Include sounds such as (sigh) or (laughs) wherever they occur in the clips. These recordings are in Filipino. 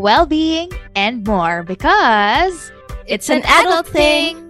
well being, and more because it's an adult thing.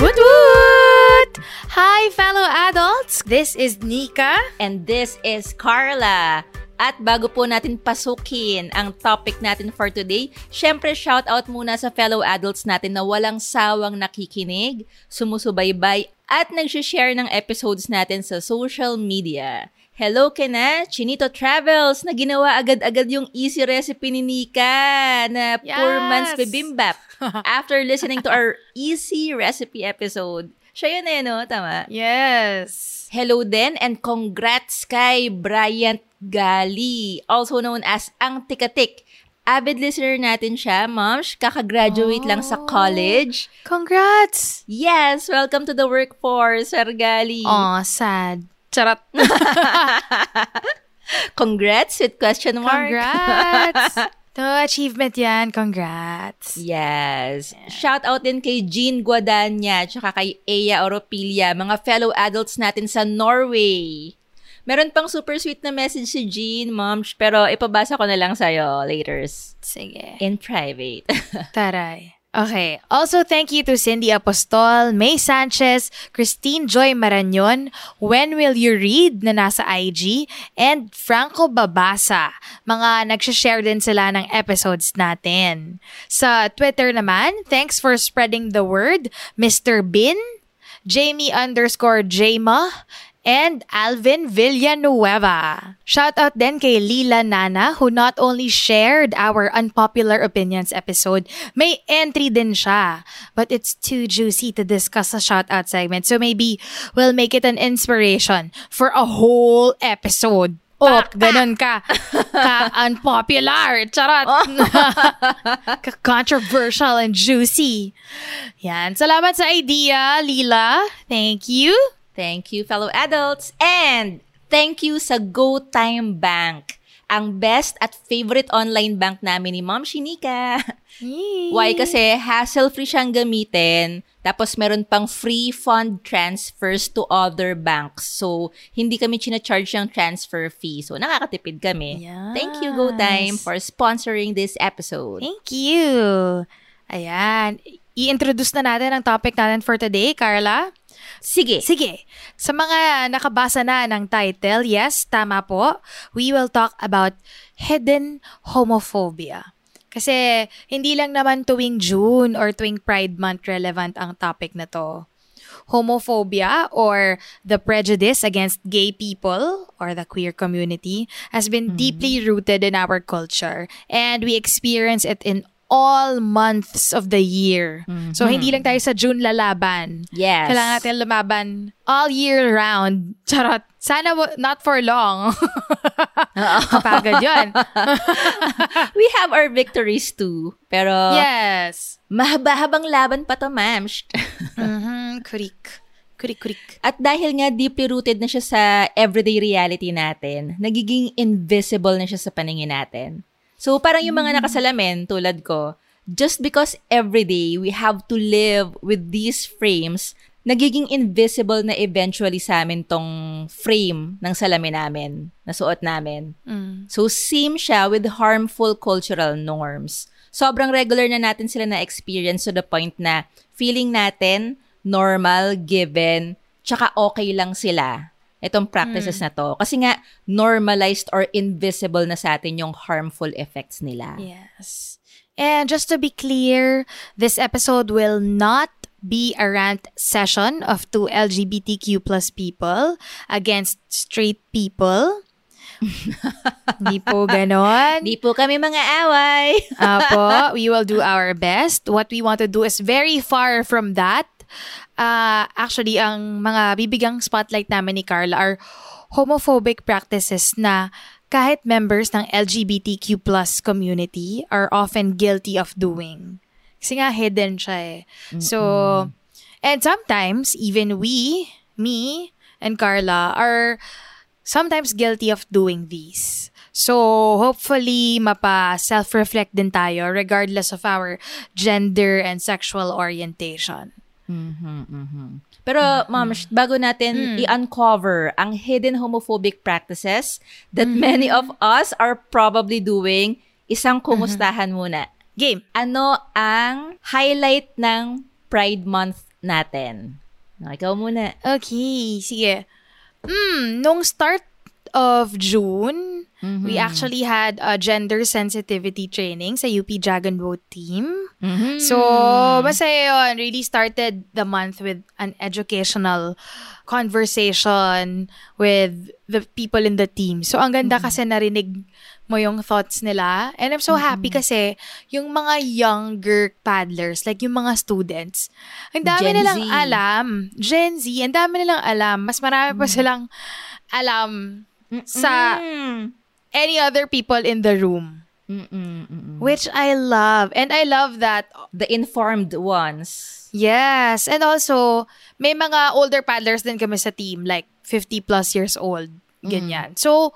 Woot woot! Hi, fellow adults! This is Nika. And this is Carla. At bago po natin pasukin ang topic natin for today, syempre shout out muna sa fellow adults natin na walang sawang nakikinig, sumusubaybay at nag-share ng episodes natin sa social media. Hello ka na, Chinito Travels, na ginawa agad-agad yung easy recipe ni Nika na Poor Yes! Man's Bibimbap (laughs) after listening to our easy recipe episode. Siya yun eh, no? Tama? Yes. Hello din and congrats kay Bryant Gali, also known as Ang Tikatik. Avid listener natin siya, Moms. Kakagraduate lang sa college. Congrats! Yes, welcome to the workforce, Sir Gali. Aw, sad. Charot. (laughs) Congrats with question mark. Congrats! (laughs) to achievement yan. Congrats. Yes. Shout out din kay Jean Guadanya tsaka kay Ea Oropilia, mga fellow adults natin sa Norway. Meron pang super sweet na message si Jean, Moms, pero ipabasa ko na lang sa'yo later Sige. in private. (laughs) Taray. Okay. Also, thank you to Cindy Apostol, May Sanchez, Christine Joy Marañon, When Will You Read na nasa IG, and Franco Babasa. Mga nagsashare din sila ng episodes natin. Sa Twitter naman, thanks for spreading the word, Mr. Bin, Jamie underscore Jama, and Alvin Villanueva. Shout out din kay Lila Nana who not only shared our unpopular opinions episode, may entry din siya. But it's too juicy to discuss a shout out segment. So maybe we'll make it an inspiration for a whole episode. Oh, ganun ka. (laughs) Ka-unpopular. Charot. (laughs) Ka-controversial and juicy. Yan. Salamat sa idea, Lila. Thank you. Thank you, fellow adults. And thank you sa Go Time Bank. Ang best at favorite online bank namin ni Mom Shinika. Why? Kasi hassle-free siyang gamitin. Tapos meron pang free fund transfers to other banks. So, hindi kami charge ng transfer fee. So, nakakatipid kami. Thank you, Go Time, for sponsoring this episode. Thank you. Ayan. I-introduce na natin ang topic natin for today, Carla. Sige. Sige. Sa mga nakabasa na ng title, yes, tama po. We will talk about hidden homophobia. Kasi hindi lang naman tuwing June or tuwing Pride Month relevant ang topic na to. Homophobia or the prejudice against gay people or the queer community has been deeply rooted in our culture and we experience it in all months of the year. So, hindi lang tayo sa June lalaban. Yes. Kailangan natin lumaban all year round. Charot. Sana w- not for long. (laughs) Kapagod (laughs) yun. (laughs) We have our victories too. Pero, yes. mahaba-habang laban pa to, ma'am. Mm-hmm. Kurik. Kurik, kurik. At dahil nga deeply rooted na siya sa everyday reality natin, nagiging invisible na siya sa paningin natin. So, parang yung mga nakasalamin, tulad ko, just because everyday we have to live with these frames, nagiging invisible na eventually sa amin tong frame ng salamin namin, na suot namin. So, same siya with harmful cultural norms. Sobrang regular na natin sila na-experience to the point na feeling natin normal, given, tsaka okay lang sila. Itong practices na to. Kasi nga, normalized or invisible na sa atin yung harmful effects nila. Yes. And just to be clear, this episode will not be a rant session of two LGBTQ plus people against straight people. (laughs) Hindi po ganon. Di po kami mga away. Apo, (laughs) we will do our best. What we want to do is very far from that. Uh, actually, ang mga bibigang spotlight namin ni Carla are homophobic practices na kahit members ng LGBTQ plus community are often guilty of doing. Kasi nga hidden siya eh. So, and sometimes, even we, me, and Carla are sometimes guilty of doing these. So, hopefully, mapa self-reflect din tayo regardless of our gender and sexual orientation. Pero, ma'am, sh- bago natin i-uncover ang hidden homophobic practices that many of us are probably doing, isang kumustahan muna. Game. Ano ang highlight ng Pride Month natin? Ikaw muna. Okay, sige. Hmm, nung start of June, we actually had a gender sensitivity training sa UP Dragon Boat team. So, masaya yun. Really started the month with an educational conversation with the people in the team. So, ang ganda kasi narinig mo yung thoughts nila. And I'm so happy kasi yung mga younger paddlers, like yung mga students, ang dami Gen nilang Z. alam. Gen Z, ang dami nilang alam. Mas marami pa silang alam sa any other people in the room. Which I love. And I love that The informed ones. Yes. And also, may mga older paddlers din kami sa team, like 50 plus years old. Ganyan. Mm. So,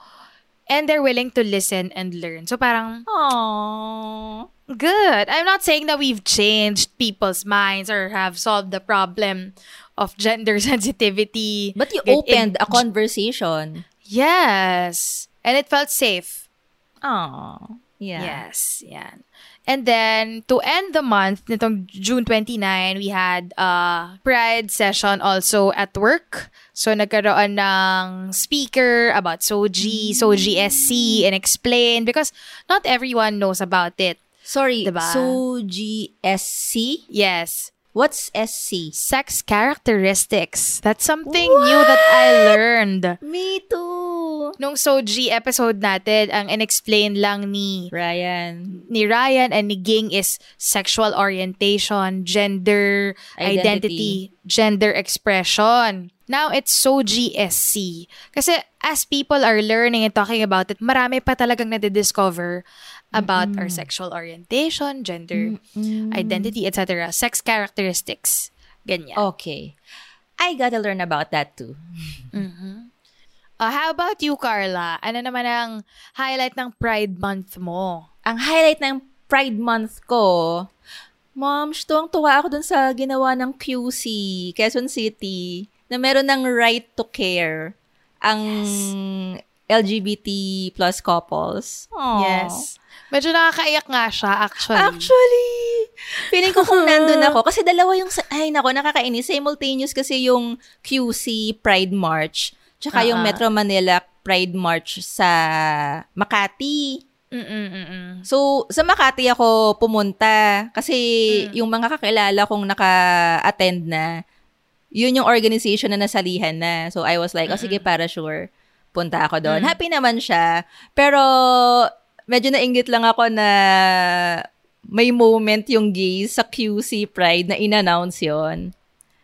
and they're willing to listen and learn. So, parang, Aww. good. I'm not saying that we've changed people's minds or have solved the problem of gender (laughs) sensitivity. But you It- it- opened a conversation. Yes. And it felt safe. Aww. Yeah. Yes, yan. And then, to end the month, nitong June 29, we had a Pride session also at work. So, nagkaroon ng speaker about Soji, Soji SC, and explain because not everyone knows about it. Sorry, Diba? so GSC? Yes. What's SC? Sex characteristics. That's something new that I learned. Me too. Nung Soji episode natin, ang inexplain lang ni Ryan. ni Ryan and ni Ging is sexual orientation, gender Identity. identity, gender expression. Now it's so GSC. Kasi as people are learning and talking about it, marami pa talagang nadidiscover about our sexual orientation, gender identity, etc. Sex characteristics. Ganyan. Okay. I gotta learn about that too. Uh, how about you, Carla? Ano naman ang highlight ng Pride Month mo? Ang highlight ng Pride Month ko, Mom, tuwang-tuwa ako dun sa ginawa ng QC, Quezon City, na meron ng right to care ang LGBT plus couples. Aw. Yes. Medyo nakakaiyak nga siya, actually. Actually, feeling ko kung (laughs) nandun ako, kasi dalawa yung, sa- ay nako, nakakainis. Simultaneous kasi yung QC Pride March, tsaka yung Ah, ah. Metro Manila Pride March sa Makati. Mm-mm-mm. So, sa Makati ako pumunta kasi yung mga kakilala kong naka-attend na, yun yung organization na nasalihan na. So, I was like, oh sige, para sure, punta ako doon. Happy naman siya. Pero, medyo nainggit lang ako na may moment yung gays sa QC Pride na in-announce yon.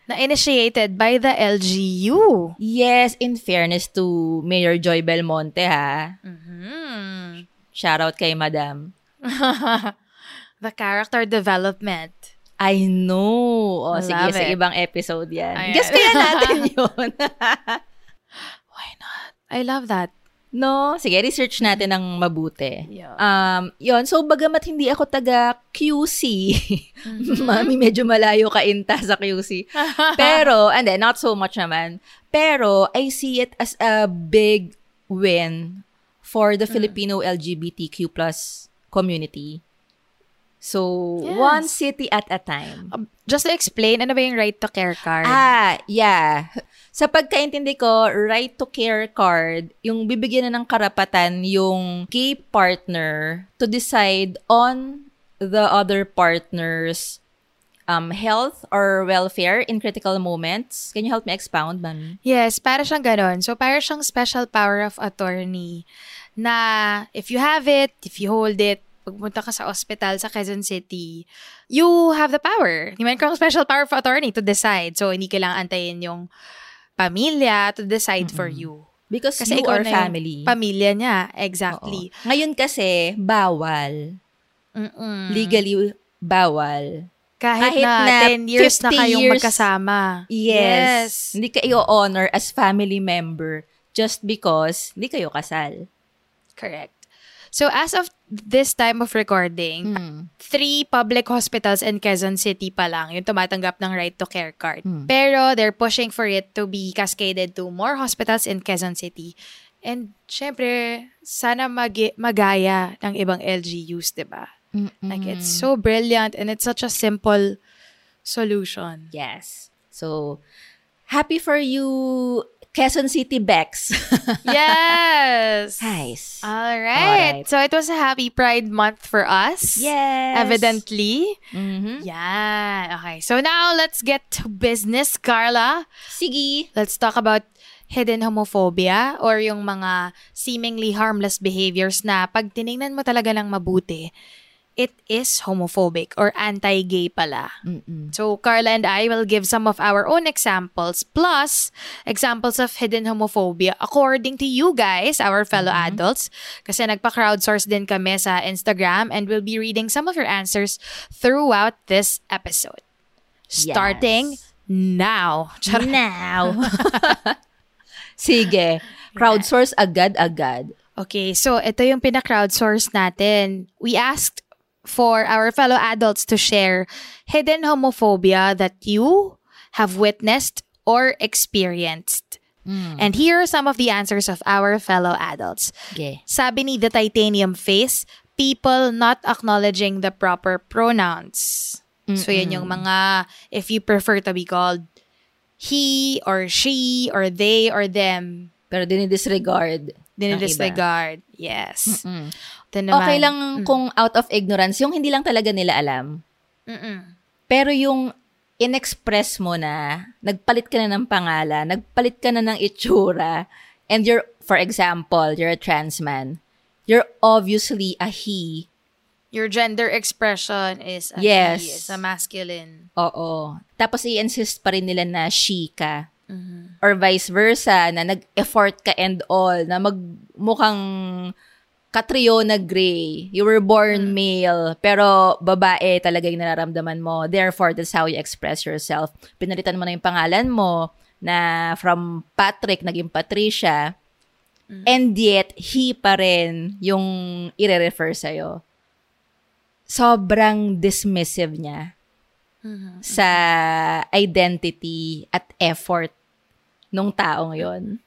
Na-initiated by the LGU. Yes, in fairness to Mayor Joy Belmonte ha. Hmm. Shout out kay Madam. (laughs) the character development. I know. O, I sige, love sa it. ibang episode yan. Ayan. Guess kaya natin (laughs) yun. (laughs) Why not? I love that. No? Sige, research natin ng mabuti. Yeah. Um, yon So, bagamat hindi ako taga QC, (laughs) mami, medyo malayo ka inta sa QC. (laughs) Pero, and then, not so much naman. Pero, I see it as a big win for the Filipino LGBTQ plus community. So, Yes. one city at a time. Um, Just to explain, ano ba yung right to care card? Ah, yeah. Sa pagkaintindi ko, right to care card, yung bibigyan na ng karapatan yung gay partner to decide on the other partner's um, health or welfare in critical moments. Can you help me expound, ma'am? Yes, para siyang ganon. So, para siyang special power of attorney na if you have it, if you hold it, pagpunta ka sa hospital sa Quezon City, you have the power. Meron kang special power of attorney to decide. So, hindi kailangan antayin yung pamilya to decide for you. Because Kasi you are family. Pamilya niya, exactly. Oo. Ngayon kasi, bawal. Mm-mm. Legally, bawal. Kahit, kahit na, na 10 years na 50 kayong years- magkasama. Yes. Hindi ka i-honor as family member just because hindi kayo kasal. Correct. So, as of this time of recording, Hmm. three public hospitals in Quezon City pa lang yung tumatanggap ng right to care card. Hmm. Pero they're pushing for it to be cascaded to more hospitals in Quezon City. And syempre, sana mag- magaya ng ibang LGUs, 'di ba? Like it's so brilliant and it's such a simple solution. Yes. So, happy for you, Quezon City Bex. (laughs) yes. nice. All right. So it was a happy Pride month for us. yes. Evidently. Mhm. Yeah. Okay. So now let's get to business, Carla. Sige. Let's talk about hidden homophobia or yung mga seemingly harmless behaviors na pag tiningnan mo talaga ng mabuti, it is homophobic or anti-gay pala. Mm-mm. So Carla and I will give some of our own examples plus examples of hidden homophobia according to you guys, our fellow adults. Kasi nagpa-crowdsource din kami sa Instagram and we'll be reading some of your answers throughout this episode. Starting now. (laughs) Charot. Now. (laughs) Sige. Crowdsource agad-agad. Okay, so ito yung pina-crowdsource natin. We asked for our fellow adults to share hidden homophobia that you have witnessed or experienced. And here are some of the answers of our fellow adults. Okay. Sabi ni The Titanium Face, people not acknowledging the proper pronouns. So yan yung mga, if you prefer to be called he or she or they or them, Pero dinidisregard. dinidisregard. Yes. Mm. Ito naman. Okay lang kung out of ignorance, yung hindi lang talaga nila alam. Mm-mm. Pero yung inexpress mo na, nagpalit ka na ng pangalan, nagpalit ka na ng itsura, and you're, for example, you're a trans man, you're obviously a he. Your gender expression is a Yes. he, is a masculine. Oo. Tapos i-insist pa rin nila na she ka. Mm-hmm. Or vice versa, na nag-effort ka and all, na magmukhang Catriona Gray. You were born male, pero babae talaga yung nararamdaman mo. Therefore, that's how you express yourself. Pinalitan mo na yung pangalan mo na from Patrick, naging Patricia. And yet, he pa rin yung ire-refer sa'yo. Sobrang dismissive niya sa identity at effort nung taong yon.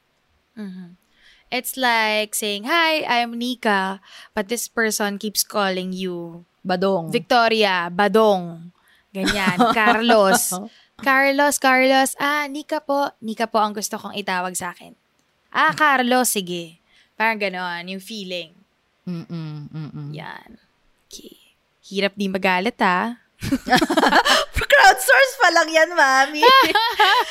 It's like saying, Hi, I'm Nika, but this person keeps calling you Badong. Victoria, Badong. Ganyan. (laughs) Carlos. Carlos, Carlos. Ah, Nika po. Nika po ang gusto kong itawag sa akin. Ah, Carlos, sige. Parang ganon, yung feeling. Mm-mm, mm-mm. Yan. Okay. Hirap di magalit, ha? (laughs) Crowdsource pa lang yan, mami.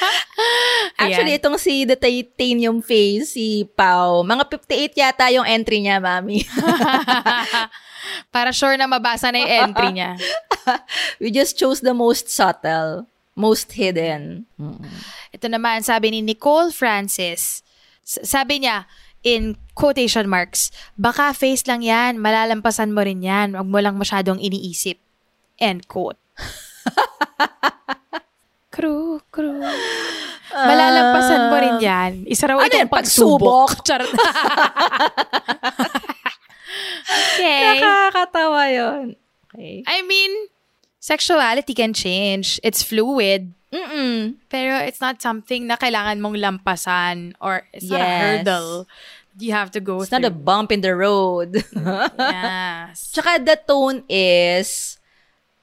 (laughs) Actually, Ayan. itong si The Titanium Face, si Pau, mga 58 yata yung entry niya, mami. (laughs) Para sure na mabasa na yung entry niya. We just chose the most subtle, most hidden. Ito naman, sabi ni Nicole Francis. Sabi niya, in quotation marks, baka face lang yan, malalampasan mo rin yan, huwag mo lang masyadong iniisip. End quote. (laughs) Crew, crew. Malalampasan mo rin yan. Isa raw Ano itong yan, pagsubok? pagsubok. Charot. (laughs) okay. Nakakatawa yun. Okay. I mean, sexuality can change. It's fluid. Mm-mm. Pero it's not something na kailangan mong lampasan or it's not a Yes. hurdle you have to go It's not a through. bump in the road. (laughs) yes. Tsaka the tone is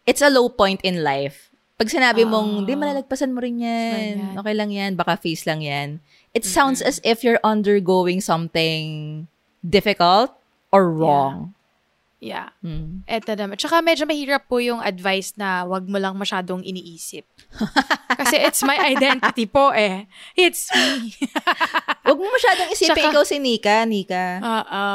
it's a low point in life. Pag sinabi mong, Ah. di malalagpasan mo rin yan. Yan. Okay lang yan. Baka face lang yan. It sounds as if you're undergoing something difficult or wrong. Yeah. Mm. Eto naman. Tsaka medyo mahirap po yung advice na wag mo lang masyadong iniisip. (laughs) Kasi it's my identity po eh. It's me. Huwag mo masyadong isipin Tsaka- ikaw si Nika, Nika. Oo.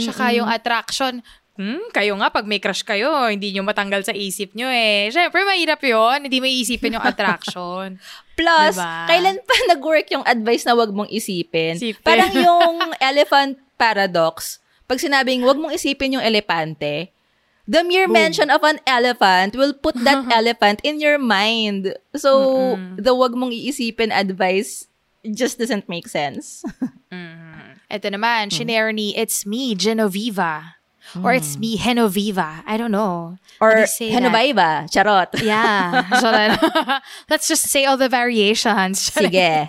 Tsaka yung attraction, hmm, kayo nga pag may crush kayo, hindi nyo matanggal sa isip nyo eh. Siyempre, mahirap yun. Hindi may isipin yung (laughs) attraction. Plus, Diba? kailan pa (laughs) nag-work yung advice na wag mong isipin? Isipin. Parang (laughs) yung elephant paradox. Pag sinabing wag mong isipin yung elepante, the mere mention of an elephant will put that elephant in your mind. So, the wag mong iisipin advice just doesn't make sense. Ito naman, shinare ni, it's me, Genoveva. Or it's hmm. me, Henoviva. I don't know. Or you say that? Henobaiba, charot. (laughs) Yeah. (laughs) Let's just say all the variations. (laughs) Sige.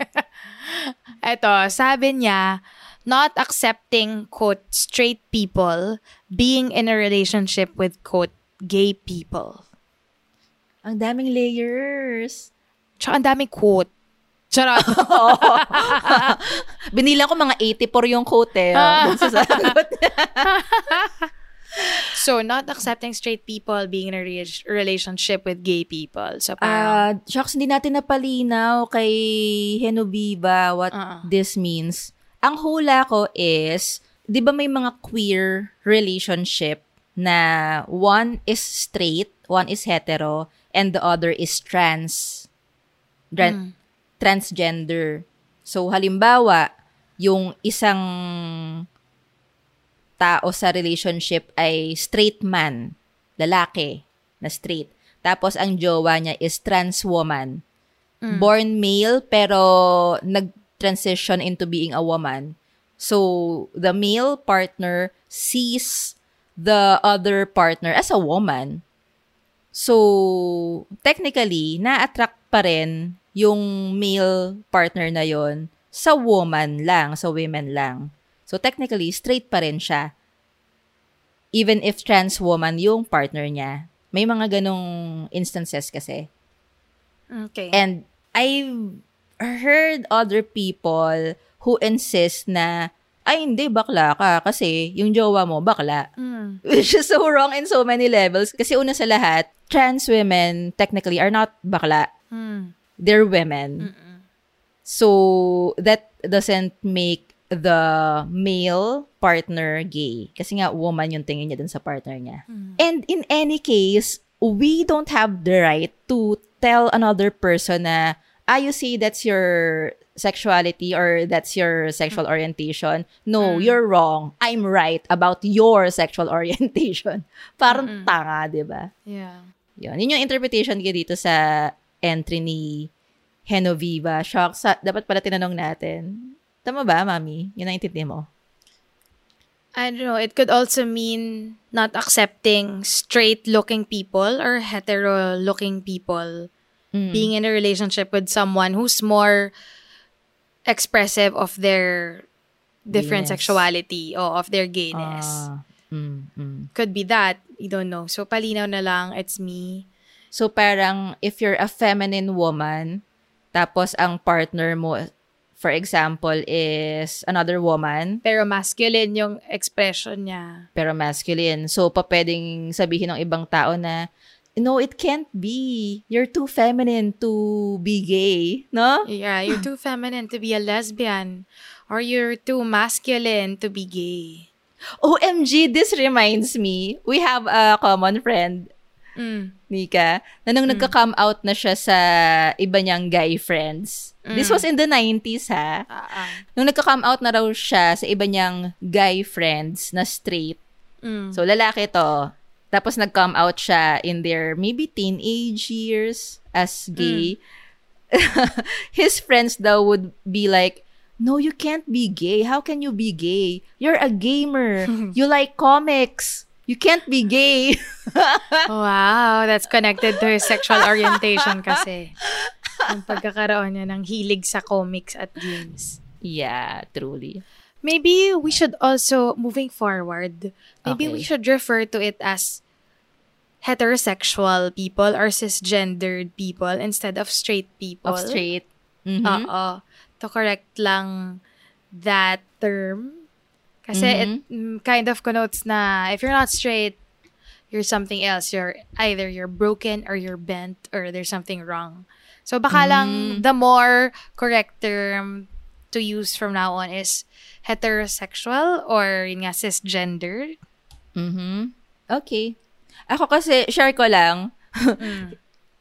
Eto, sabi niya, not accepting, quote, straight people, being in a relationship with, quote, gay people. Ang daming layers. Tsaka ang daming quote. Charot. (laughs) Binilang ko mga 84 yung quote eh. oh, (laughs) so, not accepting straight people, being in a re- relationship with gay people. So, parang, Ah, shucks, hindi natin napalinaw kay Henobiba what Ah. this means. Ang hula ko is, di ba may mga queer relationship na one is straight, one is hetero, and the other is trans. Dra- Transgender. So, halimbawa, yung isang tao sa relationship ay straight man, lalaki na straight. Tapos ang jowa niya is trans woman. Born male pero nag-transition into being a woman. So the male partner sees the other partner as a woman. So technically, na-attract pa rin yung male partner na yon sa woman lang, sa women lang. So technically, straight pa rin siya. Even if trans woman yung partner niya. May mga ganong instances kasi. okay. And I've heard other people who insist na, ay hindi, bakla ka kasi yung jowa mo, bakla. Mm. (laughs) Which is so wrong in so many levels. Kasi una sa lahat, trans women technically are not bakla. Mm. They're women. So, that doesn't make the male partner gay. Kasi nga, woman yung tingin niya dun sa partner niya. And in any case, we don't have the right to tell another person na, ah, you see, that's your sexuality or that's your sexual orientation. No, you're wrong. I'm right about your sexual (laughs) orientation. Parang tanga, di ba? Yeah. Yun. Yun yung interpretation ko dito sa entry ni Henoviva. Shock. Sa, dapat pala tinanong natin. Tama ba, mami? Yun ang intindi mo. I don't know. It could also mean not accepting straight-looking people or hetero-looking people being in a relationship with someone who's more expressive of their different Gayness. sexuality or of their gayness. Ah, mm, mm. Could be that. You don't know. So, palinaw na lang, it's me. So, parang if you're a feminine woman, tapos ang partner mo, for example, is another woman, Pero masculine yung expression niya. pero masculine. So, pa pwedeng sabihin ng ibang tao na, no, it can't be. You're too feminine to be gay. No? Yeah, you're too feminine to be a lesbian. Or you're too masculine to be gay. OMG, this reminds me, we have a common friend, Mm. Nika, na nung nagka-come out na siya sa iba niyang guy friends. This was in the 90s, ha? Ah. Nung nagka-come out na raw siya sa iba niyang guy friends na straight. Mm. So, lalaki to. Tapos nag-come out siya in their maybe teenage years as gay. (laughs) His friends daw would be like, No, you can't be gay. How can you be gay? You're a gamer. (laughs) you like comics. You can't be gay. (laughs) Wow, that's connected to his sexual orientation kasi. Yung pagkakaroon niya ng hilig sa comics at games. yeah, truly. Maybe we should also, moving forward, maybe Okay. we should refer to it as heterosexual people or cisgendered people instead of straight people. Of straight. Mhm. Oo. To correct lang that term. Kasi it mm, kind of connotes na if you're not straight, you're something else. You're either you're broken or you're bent or there's something wrong. So baka lang the more correct term to use from now on is heterosexual or yun nga cisgender. Mhm. Okay. Ako kasi, share ko lang, (laughs)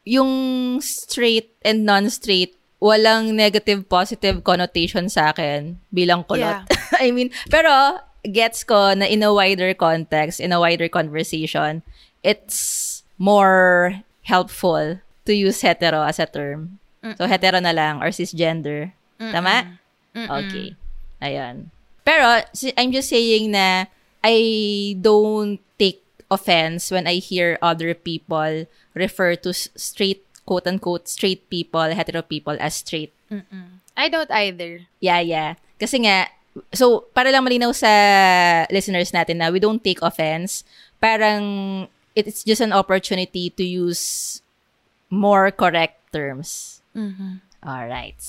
yung straight and non-straight, walang negative, positive connotation sa akin bilang kulot. (laughs) I mean, pero gets ko na in a wider context, in a wider conversation, it's more helpful to use hetero as a term. So, hetero na lang or cisgender. Tama? Okay. Ayan. Pero, si- I'm just saying na I don't take offense when I hear other people refer to straight, quote-unquote, straight people, hetero people as straight. I don't either. Yeah, yeah. Kasi nga, so, para lang malinaw sa listeners natin na we don't take offense, parang it's just an opportunity to use more correct terms. Alright.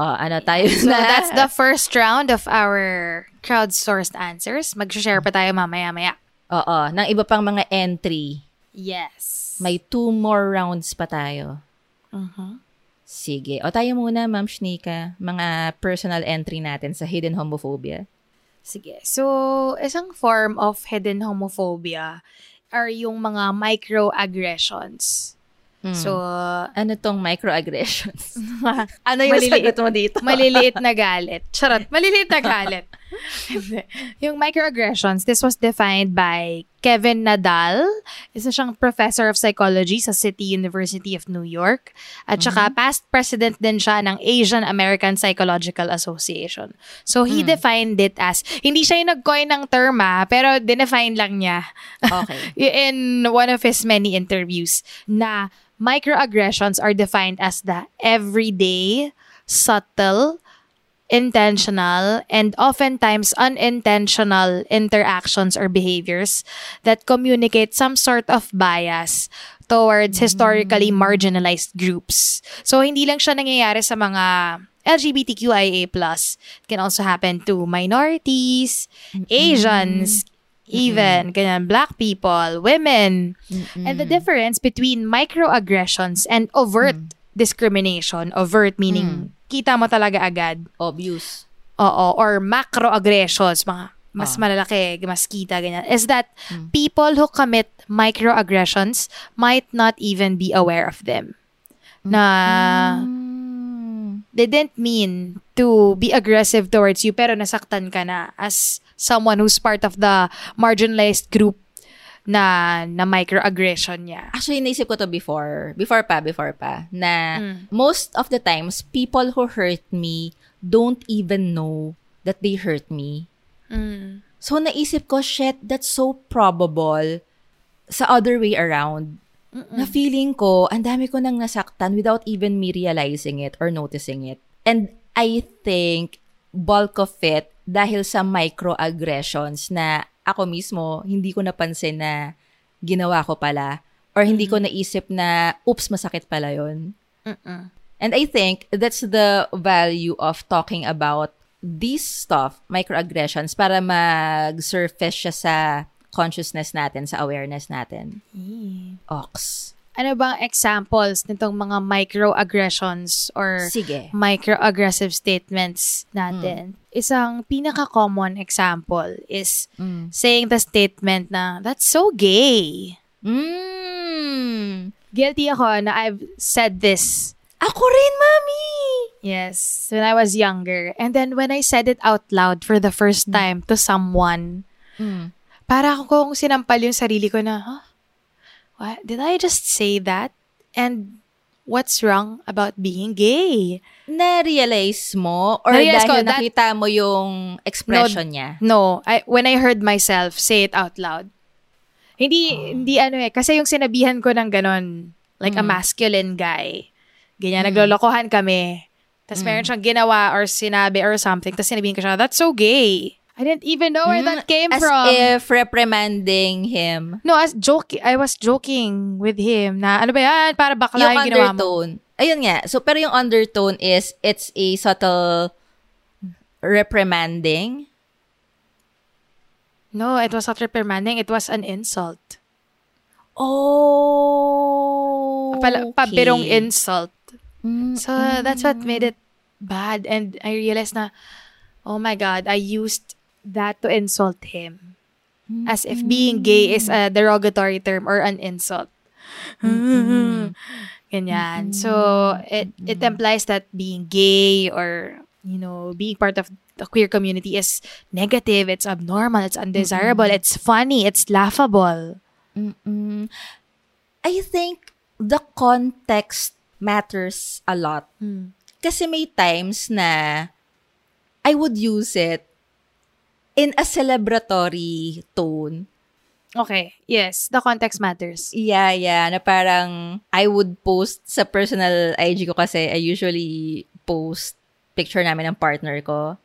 Oh, ano tayo So na? that's the first round of our crowdsourced answers. Mag-share pa tayo mamaya-maya. Oo, ng iba pang mga entry. Yes. May two more rounds pa tayo. Uh-huh. Sige. O tayo muna, Ma'am Shnika, mga personal entry natin sa hidden homophobia. Sige. So, isang form of hidden homophobia are yung mga microaggressions. So, Ano tong microaggressions? (laughs) ano yung Maliliit. mo dito? maliliit na galit. Charot, maliliit na galit. Hindi. yung microaggressions, this was defined by Kevin Nadal. Isa siyang professor of psychology sa City University of New York. At saka past president din siya ng Asian American Psychological Association. So, he defined it as, hindi siya yung nag-coin ng term ah, pero dinefine lang niya. Okay. (laughs) in one of his many interviews na microaggressions are defined as the everyday, subtle, intentional, and oftentimes unintentional interactions or behaviors that communicate some sort of bias towards historically marginalized groups. So, hindi lang siya nangyayari sa mga LGBTQIA+. It can also happen to minorities, Asians, even ganyan, black people, women. And the difference between microaggressions and overt discrimination, overt meaning kita mo talaga agad. Obvious. Oo, or macroaggressions, mga mas malalaki, mas kita, ganyan, is that people who commit microaggressions might not even be aware of them. Na they didn't mean to be aggressive towards you, pero nasaktan ka na as someone who's part of the marginalized group na na microaggression niya. Actually, naisip ko to before. Before pa, before pa. Na most of the times, people who hurt me don't even know that they hurt me. So, naisip ko, shit, that's so probable sa other way around. Na feeling ko, ang dami ko nang nasaktan without even me realizing it or noticing it. And I think, bulk of it, dahil sa microaggressions na ako mismo, hindi ko napansin na ginawa ko pala. Or hindi ko naisip na, oops, masakit pala yon And I think that's the value of talking about this stuff, microaggressions, para mag-surface siya sa consciousness natin, sa awareness natin. Ox. Ano bang examples nitong mga microaggressions or Sige. microaggressive statements natin? Isang pinaka-common example is saying the statement na, that's so gay. Mm. Guilty ako na I've said this Ako rin, mami! Yes, when I was younger. And then when I said it out loud for the first time to someone, para ako kung sinampal yung sarili ko na, huh? What? Did I just say that? And what's wrong about being gay? Na-realize mo? Or Na-realize ko dahil that- nakita mo yung expression niya? No, I, when I heard myself say it out loud. Hindi, hindi ano eh. Kasi yung sinabihan ko ng ganon, like a masculine guy. Ganyan, naglolokohan kami. Tapos meron siyang ginawa or sinabi or something. Tapos sinabihin ko siya, that's so gay. I didn't even know where that came Mm, As from. if reprimanding him. no, as joke, I was joking with him na ano ba yan? Para bakla yung yung, ginawa mo. undertone. Ayun nga. So, pero yung undertone is, it's a subtle reprimanding. No, it was not reprimanding. It was an insult. Oh. Pala, okay. Pabirong insult. Mm, So, that's what made it bad. And I realized na, oh my God, I used that to insult him. As if being gay is hmm. a derogatory term or an insult. Hmm. Ganyan. Hmm. So, it, it implies that being gay or, you know, being part of the queer community is negative, it's abnormal, it's undesirable, it's funny, it's laughable. Mm-mm. I think the context matters a lot. Kasi may times na I would use it in a celebratory tone. Okay. Yes, the context matters. Yeah, yeah. Na parang I would post sa personal IG ko kasi I usually post picture namin ng partner ko.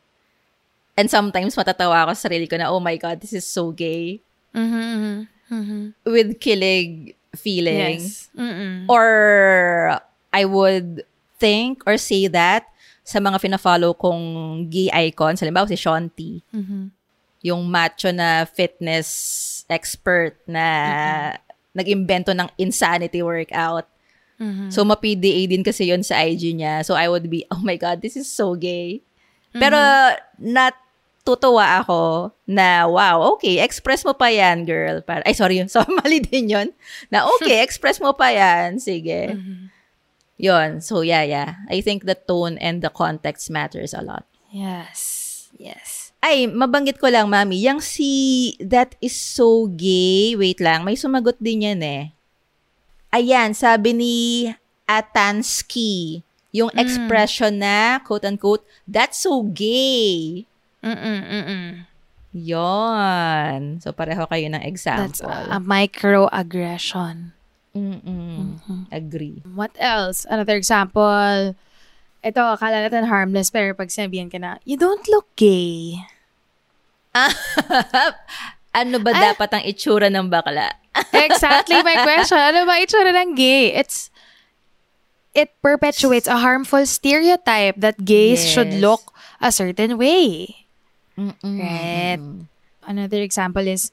And sometimes matatawa ako sa sarili ko na, oh my God, this is so gay. Mm-hmm. Mm-hmm. With kilig feeling. Yes. Mm-mm. Or I would think or say that sa mga fina-follow kong gay icons. Halimbawa si Shanti. Mhm. Yung macho na fitness expert na nag-imbento ng insanity workout. Mhm. So, ma-PDA din kasi yon sa IG niya. So, I would be, oh my God, this is so gay. Pero, natutuwa ako na, wow, okay, express mo pa yan, girl. Para, ay, sorry, (laughs) so, mali din yon Na, okay, (laughs) express mo pa yan. Sige. Yon. So, yeah, yeah. I think the tone and the context matters a lot. Yes. Yes. Ay, mabanggit ko lang, mami. Yang si That is so gay. Wait lang, may sumagot din yan eh. Ayan, sabi ni Atansky. Yung expression na, quote-unquote, that's so gay. Mm-mm, mm-mm. Yon. So, pareho kayo ng That's example. a, a microaggression. Mm-mm. Agree. What else? Another example. Ito, akala natin harmless, pero pag sinabihan ka na, you don't look gay. (laughs) ano ba Ah. dapat ang itsura ng bakla? (laughs) Exactly my question. Ano ba itsura ng gay? It's, it perpetuates a harmful stereotype that gays should Yes. look a certain way. Mm-mm. Right. Another example is,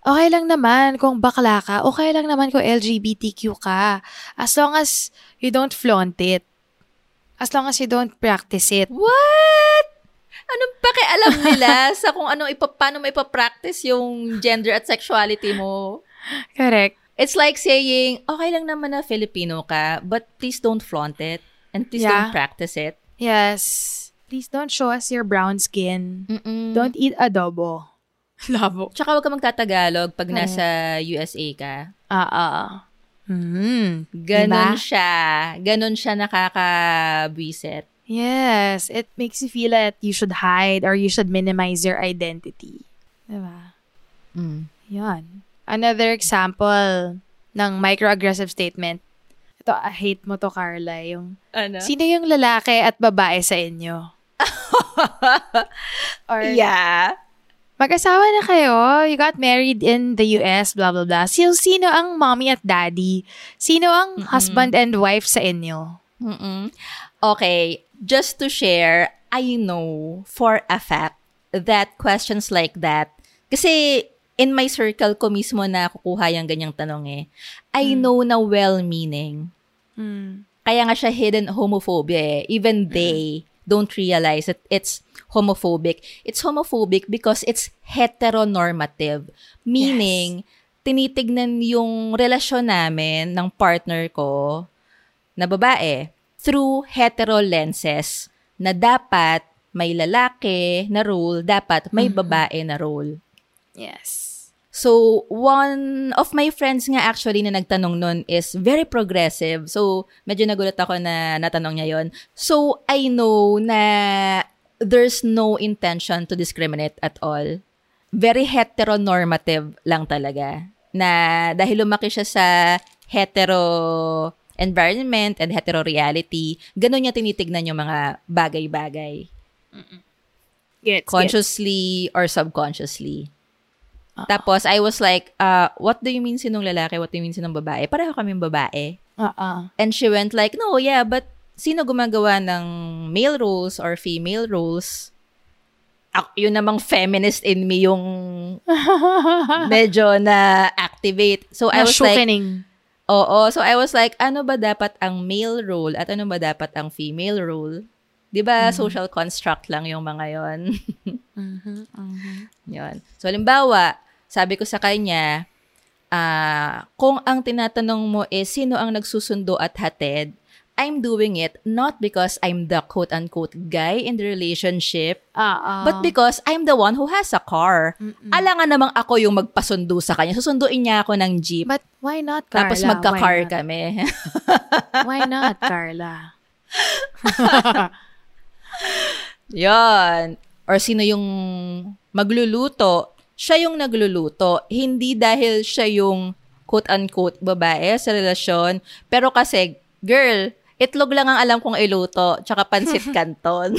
okay lang naman kung bakla ka, okay lang naman kung LGBTQ ka, as long as you don't flaunt it. As long as you don't practice it. What? Anong pakialam nila (laughs) sa kung ano ipa, paano mo ipapractice yung gender at sexuality mo? Correct. It's like saying, okay lang naman na Filipino ka, but please don't flaunt it. And please Yeah. don't practice it. Yes. Please don't show us your brown skin. Mm-mm. Don't eat adobo. (laughs) Labo. Tsaka huwag ka magtatagalog pag nasa USA ka. Ah, ah. Hmm. Ganon Diba? siya. Ganon siya nakakabwisit. Yes. It makes you feel that you should hide or you should minimize your identity. Diba? Mm. Yan. Another example ng microaggressive statement. Ito, I hate mo to, Carla. Yung, Ano? sino yung lalaki at babae sa inyo? (laughs) Or, yeah. mag-asawa na kayo, you got married in the US, blah, blah, blah. So, sino ang mommy at daddy? Sino ang husband and wife sa inyo? Mm-mm. Okay, just to share, I know for a fact that questions like that, kasi in my circle ko mismo na kukuha yung ganyang tanong eh, I know na well-meaning. Hmm. Kaya nga siya hidden homophobia eh. Even they don't realize that it's homophobic. It's homophobic because it's heteronormative. Meaning, tinitignan yung relasyon namin ng partner ko na babae through hetero lenses na dapat may lalaki na role, dapat may babae na role. Yes. So, one of my friends nga actually na nagtanong nun is very progressive. So, medyo nagulat ako na natanong niya yon. So, I know na there's no intention to discriminate at all. Very heteronormative lang talaga. Na dahil lumaki siya sa hetero environment and hetero reality, ganun niya tinitignan yung mga bagay-bagay. Gets, consciously or subconsciously. Ah. Tapos, I was like, uh, what do you mean sinong lalaki? What do you mean sinong babae? Pareho kaming babae. Uh-uh. And she went like, no, yeah, but sino gumagawa ng male roles or female roles? Ako, yun namang feminist in me yung (laughs) medyo na activate. So, I was like. Oo. So, I was like, ano ba dapat ang male role at ano ba dapat ang female role? Di ba, social construct lang yung mga yon (laughs) Yun. So, halimbawa, sabi ko sa kanya, ah, kung ang tinatanong mo is sino ang nagsusundo at hatid, I'm doing it not because I'm the quote-unquote guy in the relationship, Ah, but because I'm the one who has a car. Alangan namang ako yung magpasundo sa kanya. Susunduin niya ako ng jeep. But why not, Carla? tapos magka-car why not? kami. (laughs) Why not, Carla? (laughs) Yon. Or sino yung magluluto, siya yung nagluluto. Hindi dahil siya yung quote-unquote babae sa relasyon. Pero kasi, girl, itlog lang ang alam kong iluto, tsaka pansit (laughs) canton.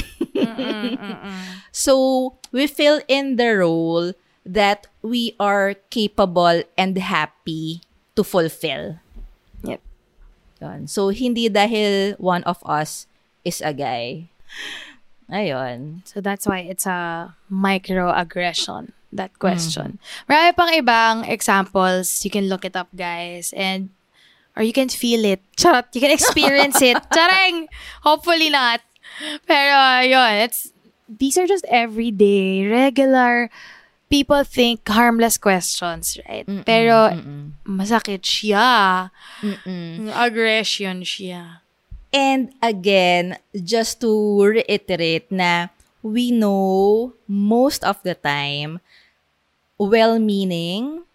so, we fill in the role that we are capable and happy to fulfill. Yep. Yun. So, hindi dahil one of us is a guy. Ayun. So that's why it's a microaggression, that question. Marami pang ibang examples. You can look it up, guys. And, or you can feel it. Charot. You can experience it. (laughs) Charang! Hopefully not. Pero, yun. It's, these are just everyday, regular, people think harmless questions, right? Pero, masakit siya. Aggression siya. And again, just to reiterate na we know most of the time, well-meaning,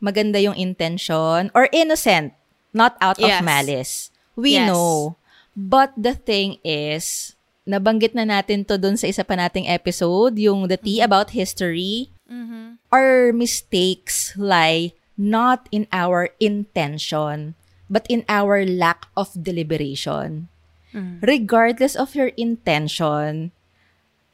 maganda yung intention, or innocent, not out of Yes. malice. We Yes. know. But the thing is, nabanggit na natin to dun sa isa pa nating episode, yung the tea about history. Our mistakes lie not in our intention, but in our lack of deliberation. Regardless of your intention,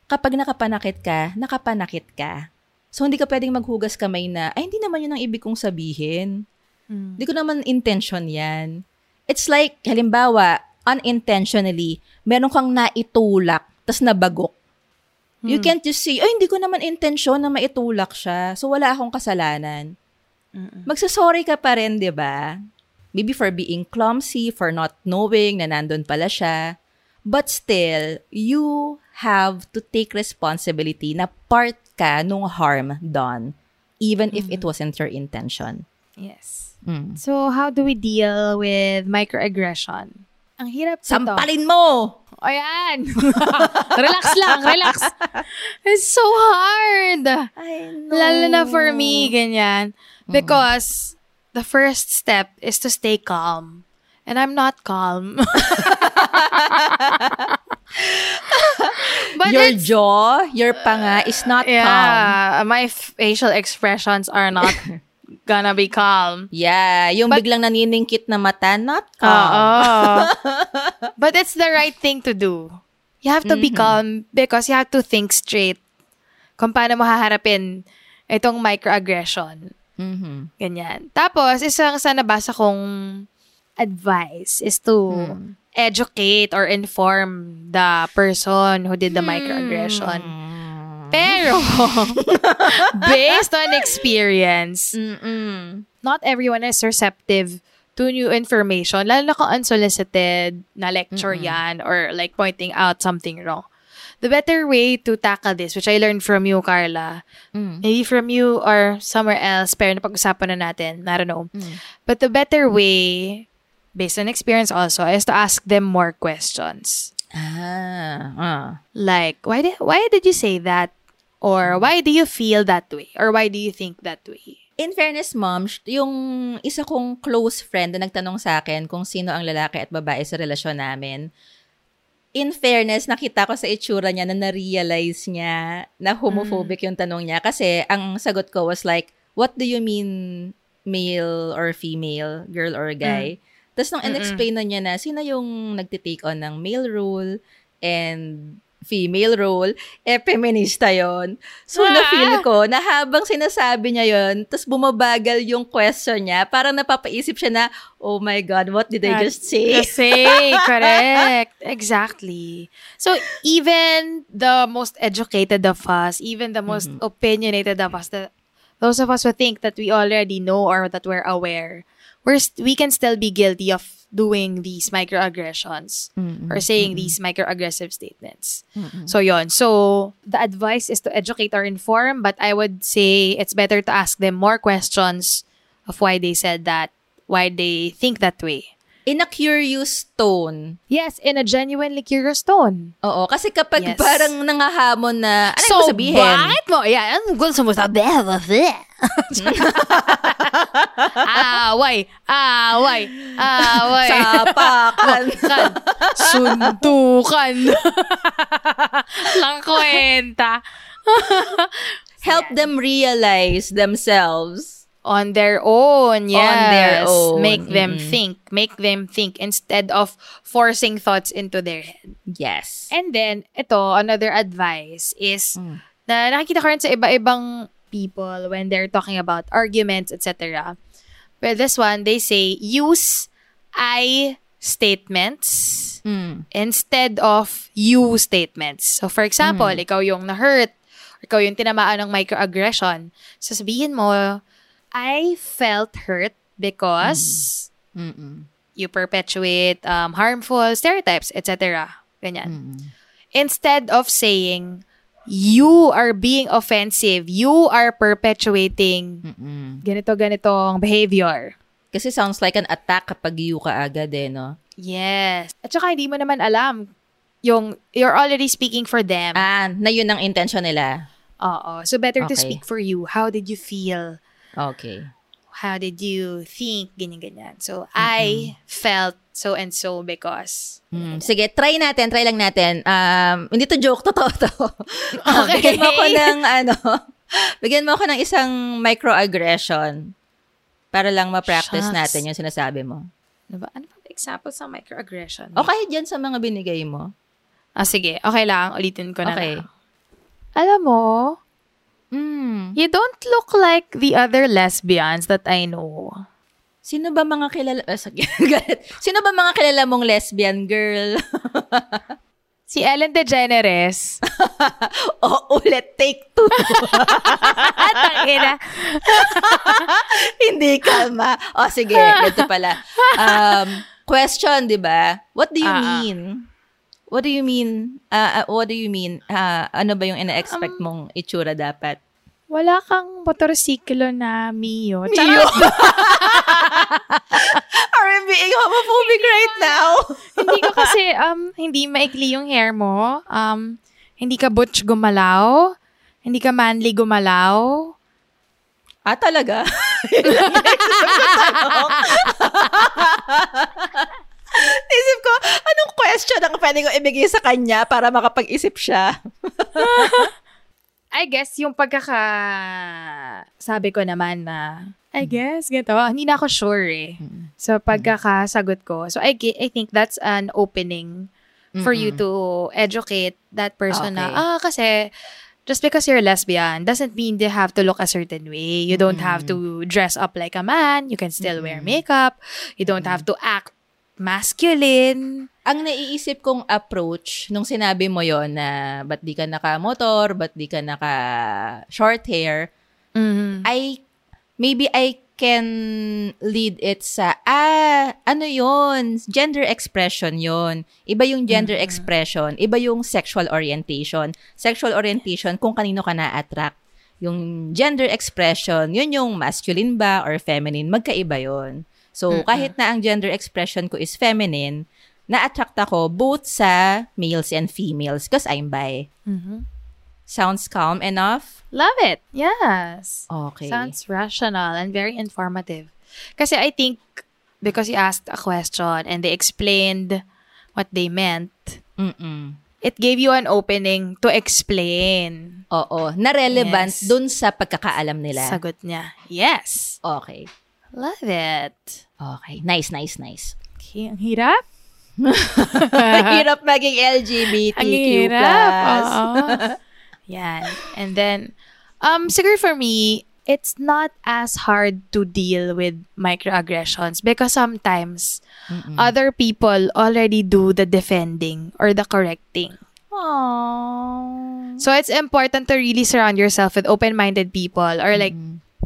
kapag nakapanakit ka, nakapanakit ka. So, hindi ka pwedeng maghugas kamay na, ay, hindi naman yun ang ibig kong sabihin. Hindi ko naman intention yan. It's like, halimbawa, unintentionally, meron kang naitulak, tas nabagok. You can't just say, ay, hindi ko naman intensyon na maitulak siya. So, wala akong kasalanan. Magsasorry ka pa rin, di ba? Maybe for being clumsy, for not knowing na nandun pala siya. But still, you have to take responsibility na part ka nung harm done, even if it wasn't your intention. Yes. Mm. So, how do we deal with microaggression? Ang hirap nito. Sampalin mo! Ayan! (laughs) relax lang, relax. (laughs) It's so hard. I know. Lalo na for me, ganyan. Because the first step is to stay calm. And I'm not calm. (laughs) but your jaw, your panga is not calm. yeah, my facial expressions are not gonna be calm. Yeah, yung But- biglang naniningkit na mata, not calm. Oo. (laughs) but it's the right thing to do. You have to be calm because you have to think straight kung paano mo haharapin itong microaggression. Mhm. Ganyan. Tapos, isang sa nabasa kong advice is to educate or inform the person who did the microaggression. Pero, (laughs) based on experience, not everyone is receptive to new information, lalo na kung unsolicited na lecture yan or like pointing out something wrong. The better way to tackle this, which I learned from you, Carla, maybe from you or somewhere else, pero napag-usapan na natin, I don't know. But the better way, based on experience also, is to ask them more questions. Ah, ah. Like, why did, why did you say that? Or why do you feel that way? Or why do you think that way? In fairness, mom, yung isa kong close friend na nagtanong sa akin kung sino ang lalaki at babae sa relasyon namin, in fairness, nakita ko sa itsura niya na na-realize niya na homophobic yung tanong niya. Kasi ang sagot ko was like, what do you mean male or female, girl or guy? Tapos nung in-explain na niya na sino yung nagtitake on ng male role and female role, eh, feminista yon So, Ah! na-feel ko na habang sinasabi niya yon tapos bumabagal yung question niya, parang napapaisip siya na, oh my God, what did I just say? Kasi, (laughs) correct. Exactly. So, even the most educated of us, even the most Mm-hmm. opinionated of us, the, those of us who think that we already know or that we're aware, we're st- we can still be guilty of doing these microaggressions or saying these microaggressive statements. So, yon. So, the advice is to educate or inform, but I would say it's better to ask them more questions of why they said that, why they think that way. In a curious tone. Yes, in a genuinely curious tone. Oo, kasi kapag Yes. parang nangahamon na, ano so, yung sabihin? bakit mo? Yeah, ano gusto mo sabihin? (laughs) away, away, away. Sapakan. kan, suntukan. (laughs) Lang kwenta. Help them realize themselves. On their own, yes. On their own, Make them mm-mm. think. Make them think instead of forcing thoughts into their head. Yes. And then, ito, another advice is, Mm. na nakikita ko rin sa iba-ibang people when they're talking about arguments, etc. But this one, they say, use I statements Mm. instead of you statements. So, for example, Mm. ikaw yung na-hurt, ikaw yung tinamaan ng microaggression. Sasabihin mo, I felt hurt because Mm-mm. you perpetuate um, harmful stereotypes, etc. Ganyan. Instead of saying, you are being offensive, you are perpetuating Mm-mm. ganito-ganitong behavior. Kasi sounds like an attack kapag you ka agad eh, no? Yes. At saka hindi mo naman alam yung you're already speaking for them. Ah, na yun ang intention nila. Oo. So better to Okay. speak for you. How did you feel? Okay. How did you think? Ganyan-ganyan. So, I felt so and so because. Mm. Sige, try natin, try lang natin. Um, hindi to joke, (laughs) totoo to. (laughs) Okay. bigyan mo ako ng, ano, (laughs) bigyan mo ako ng isang microaggression para lang ma-practice Shucks. natin yung sinasabi mo. Ano ba? Ano ba example sa microaggression? O kahit dyan sa mga binigay mo. Ah, sige. Okay lang. Ulitin ko na Okay. lang. Alam mo, Mm. you don't look like the other lesbians that I know. Sino ba mga kilala, ah. (laughs) Sino ba mga kilala mong lesbian girl? (laughs) Si Ellen DeGeneres. (laughs) o ulit, take two. Tangina. Hindi kalma. O sige, ganito pala. Um, question, di ba? What do you Ah, ah. mean? What do you mean? Ah, ah, what do you mean? Ah, ano ba yung Um, ina-expect mong itsura dapat? Wala kang motorsiklo na Mio. Mio. Are we being homophobic right now? (laughs) hindi ko kasi, um, hindi maikli yung hair mo. Um, hindi ka butch gumalaw. Hindi ka manly gumalaw. Ah, talaga? (laughs) Isip ko, anong question ang pwede ko ibigay sa kanya para makapag-isip siya? (laughs) I guess yung pagkaka... Sabi ko naman na, I guess, ganito. Hindi na ako sure eh. So, pagkakasagot ko. So, I, I think that's an opening for you to educate that person na, Okay. ah, kasi just because you're lesbian doesn't mean they have to look a certain way. You don't have to dress up like a man. You can still wear makeup. You don't have to act masculine. Ang naiisip kong approach nung sinabi mo yon na ba't di ka naka-motor, ba't di ka naka-short hair, Mhm. I, maybe I can lead it sa, ah, ano yon Gender expression yon Iba yung gender expression, iba yung sexual orientation. Sexual orientation, kung kanino ka na-attract. Yung gender expression, yun yung masculine ba or feminine, magkaiba yon So, kahit na ang gender expression ko is feminine, na-attract ako both sa males and females because I'm bi. Mhm. Sounds calm enough? Love it. Yes. Okay. Sounds rational and very informative. Kasi I think because you asked a question and they explained what they meant, Mm-mm. it gave you an opening to explain. Oo. Na relevant Yes. dun sa pagkakaalam nila. Sagot niya. Yes. Okay. Love it. Okay. Nice, nice, nice. Okay, ang hirap. (laughs) Hirap maging LGBTQ+. Ang hirap. Oo. (laughs) Yan. And then, um, siguro for me, it's not as hard to deal with microaggressions because sometimes other people already do the defending or the correcting. Aww. So it's important to really surround yourself with open-minded people or like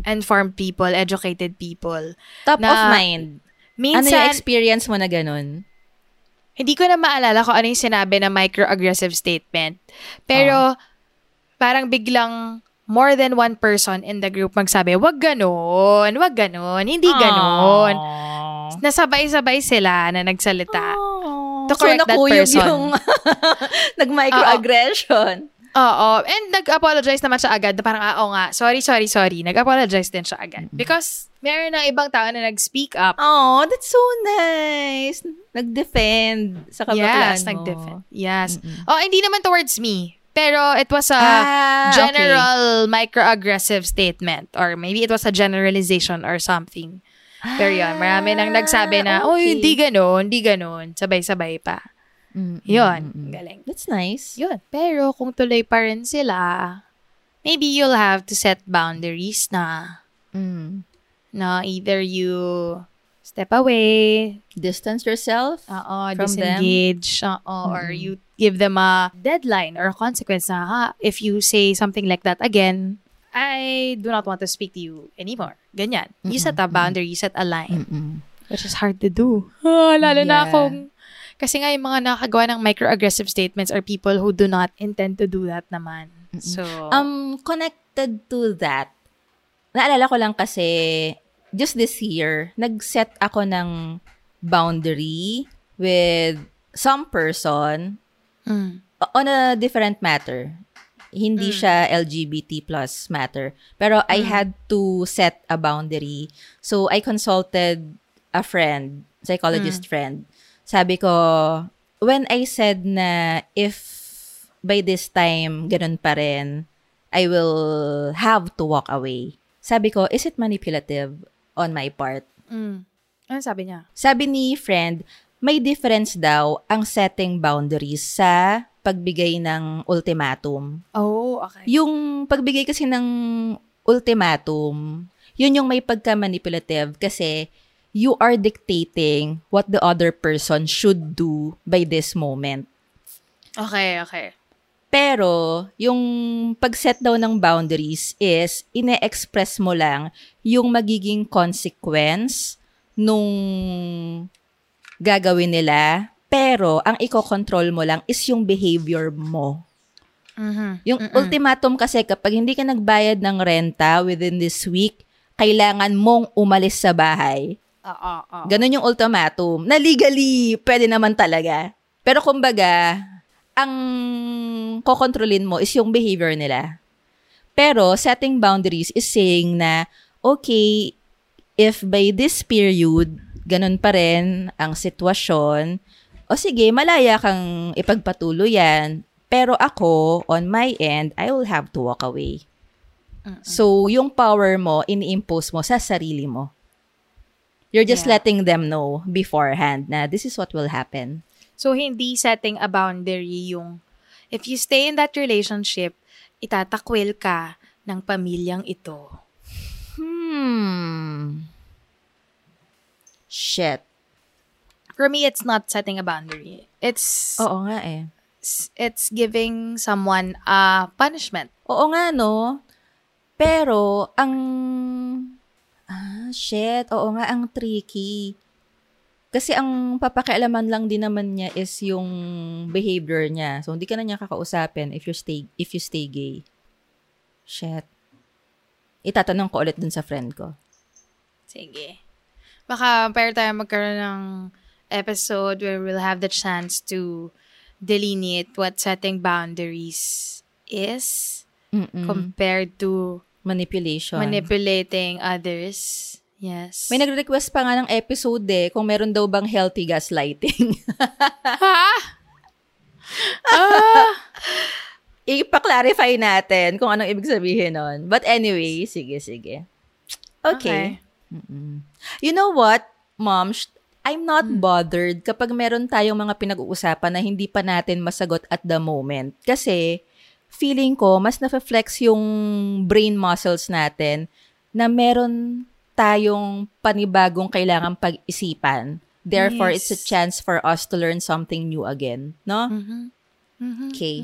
informed people, educated people. Top Na- of mind. ano yung experience mo na ganun? Hindi ko na maalala kung ano yung sinabi na microaggressive statement. Pero, parang biglang more than one person in the group magsabi, wag ganon, wag ganon, hindi ganon. Nasabay-sabay sila na nagsalita. To so, correct that nakuyog person. yung (laughs) nag-microaggression. Oo. And nag-apologize naman siya agad. Na parang, ah, oo nga, sorry, sorry, sorry. Nag-apologize din siya agad. Because, meron ng ibang tao na nag-speak up. Oh, that's so nice. Nag-defend sa kabaklaan Yes, mo. nag-defend. Yes. Oh, hindi naman towards me. Pero it was a Ah, general microaggressive statement or maybe it was a generalization or something. Pero yun, marami nang nagsabi na, oh, okay. hindi ganon, hindi ganon. Sabay-sabay pa. Mm, Yun, galing. That's nice. Yun. Pero kung tuloy pa rin sila, maybe you'll have to set boundaries na, Mm. na either you step away, Distance yourself. Oo, From them? disengage. Oo, or you give them a deadline or a consequence na, ha, if you say something like that again, I do not want to speak to you anymore. Ganyan. You set a boundary, you set a line. Mm-mm. Which is hard to do. Ah, lalo na Yeah. kung, kasi nga yung mga nakagawa ng microaggressive statements are people who do not intend to do that naman. So, Um, connected to that, naalala ko lang kasi, just this year, nag-set ako ng boundary with some person mm, on a different matter. Hindi siya LGBT plus matter. Pero I had to set a boundary. So, I consulted a friend, psychologist friend. Sabi ko, when I said na if by this time ganun pa rin, I will have to walk away. Sabi ko, is it manipulative on my part? mm. Ano sabi niya? Sabi ni friend, may difference daw ang setting boundaries sa pagbigay ng ultimatum. Oh, okay. Yung pagbigay kasi ng ultimatum, yun yung may pagka-manipulative kasi you are dictating what the other person should do by this moment. Okay, okay. Pero, yung pag-set daw ng boundaries is, ine-express mo lang yung magiging consequence nung gagawin nila. Pero, ang iko-control mo lang is yung behavior mo. Mhm. Yung ultimatum kasi, kapag hindi ka nagbayad ng renta within this week, kailangan mong umalis sa bahay. Oo, oo. Ganon yung ultimatum. Na legally, pwede naman talaga. Pero kumbaga, ang kokontrolin mo is yung behavior nila. Pero setting boundaries is saying na, okay, if by this period, ganun pa rin ang sitwasyon, o sige, malaya kang ipagpatuloy yan. Pero ako, on my end, I will have to walk away. So, yung power mo, ini-impose mo sa sarili mo. You're just Yeah. letting them know beforehand na this is what will happen. So, hindi setting a boundary yung, if you stay in that relationship, itatakwil ka ng pamilyang ito. Hmm. Shit. For me, it's not setting a boundary. It's, Oo nga eh. it's, it's giving someone a punishment. Oo nga, no? Pero, ang... Ah, shit. Oo nga, ang tricky. Kasi ang papakialaman lang din naman niya is yung behavior niya. So, hindi ka na niya kakausapin if you stay, if you stay gay. Shit. Itatanong ko ulit dun sa friend ko. Sige. Baka pero tayo magkaroon ng episode where we'll have the chance to delineate what setting boundaries is Mm-mm. compared to Manipulation. manipulating others. Yes. May nagre-request pa nga ng episode eh, kung meron daw bang healthy gaslighting. (laughs) ah! Ipa-clarify natin kung anong ibig sabihin nun. But anyway, sige, sige. Okay. Okay. Mm-mm. You know what, mom? I'm not bothered kapag meron tayong mga pinag-uusapan na hindi pa natin masagot at the moment. Kasi, feeling ko, mas na-flex yung brain muscles natin na meron tayong panibagong kailangan pag-isipan. Therefore, Yes. it's a chance for us to learn something new again. No? Mhm. Okay.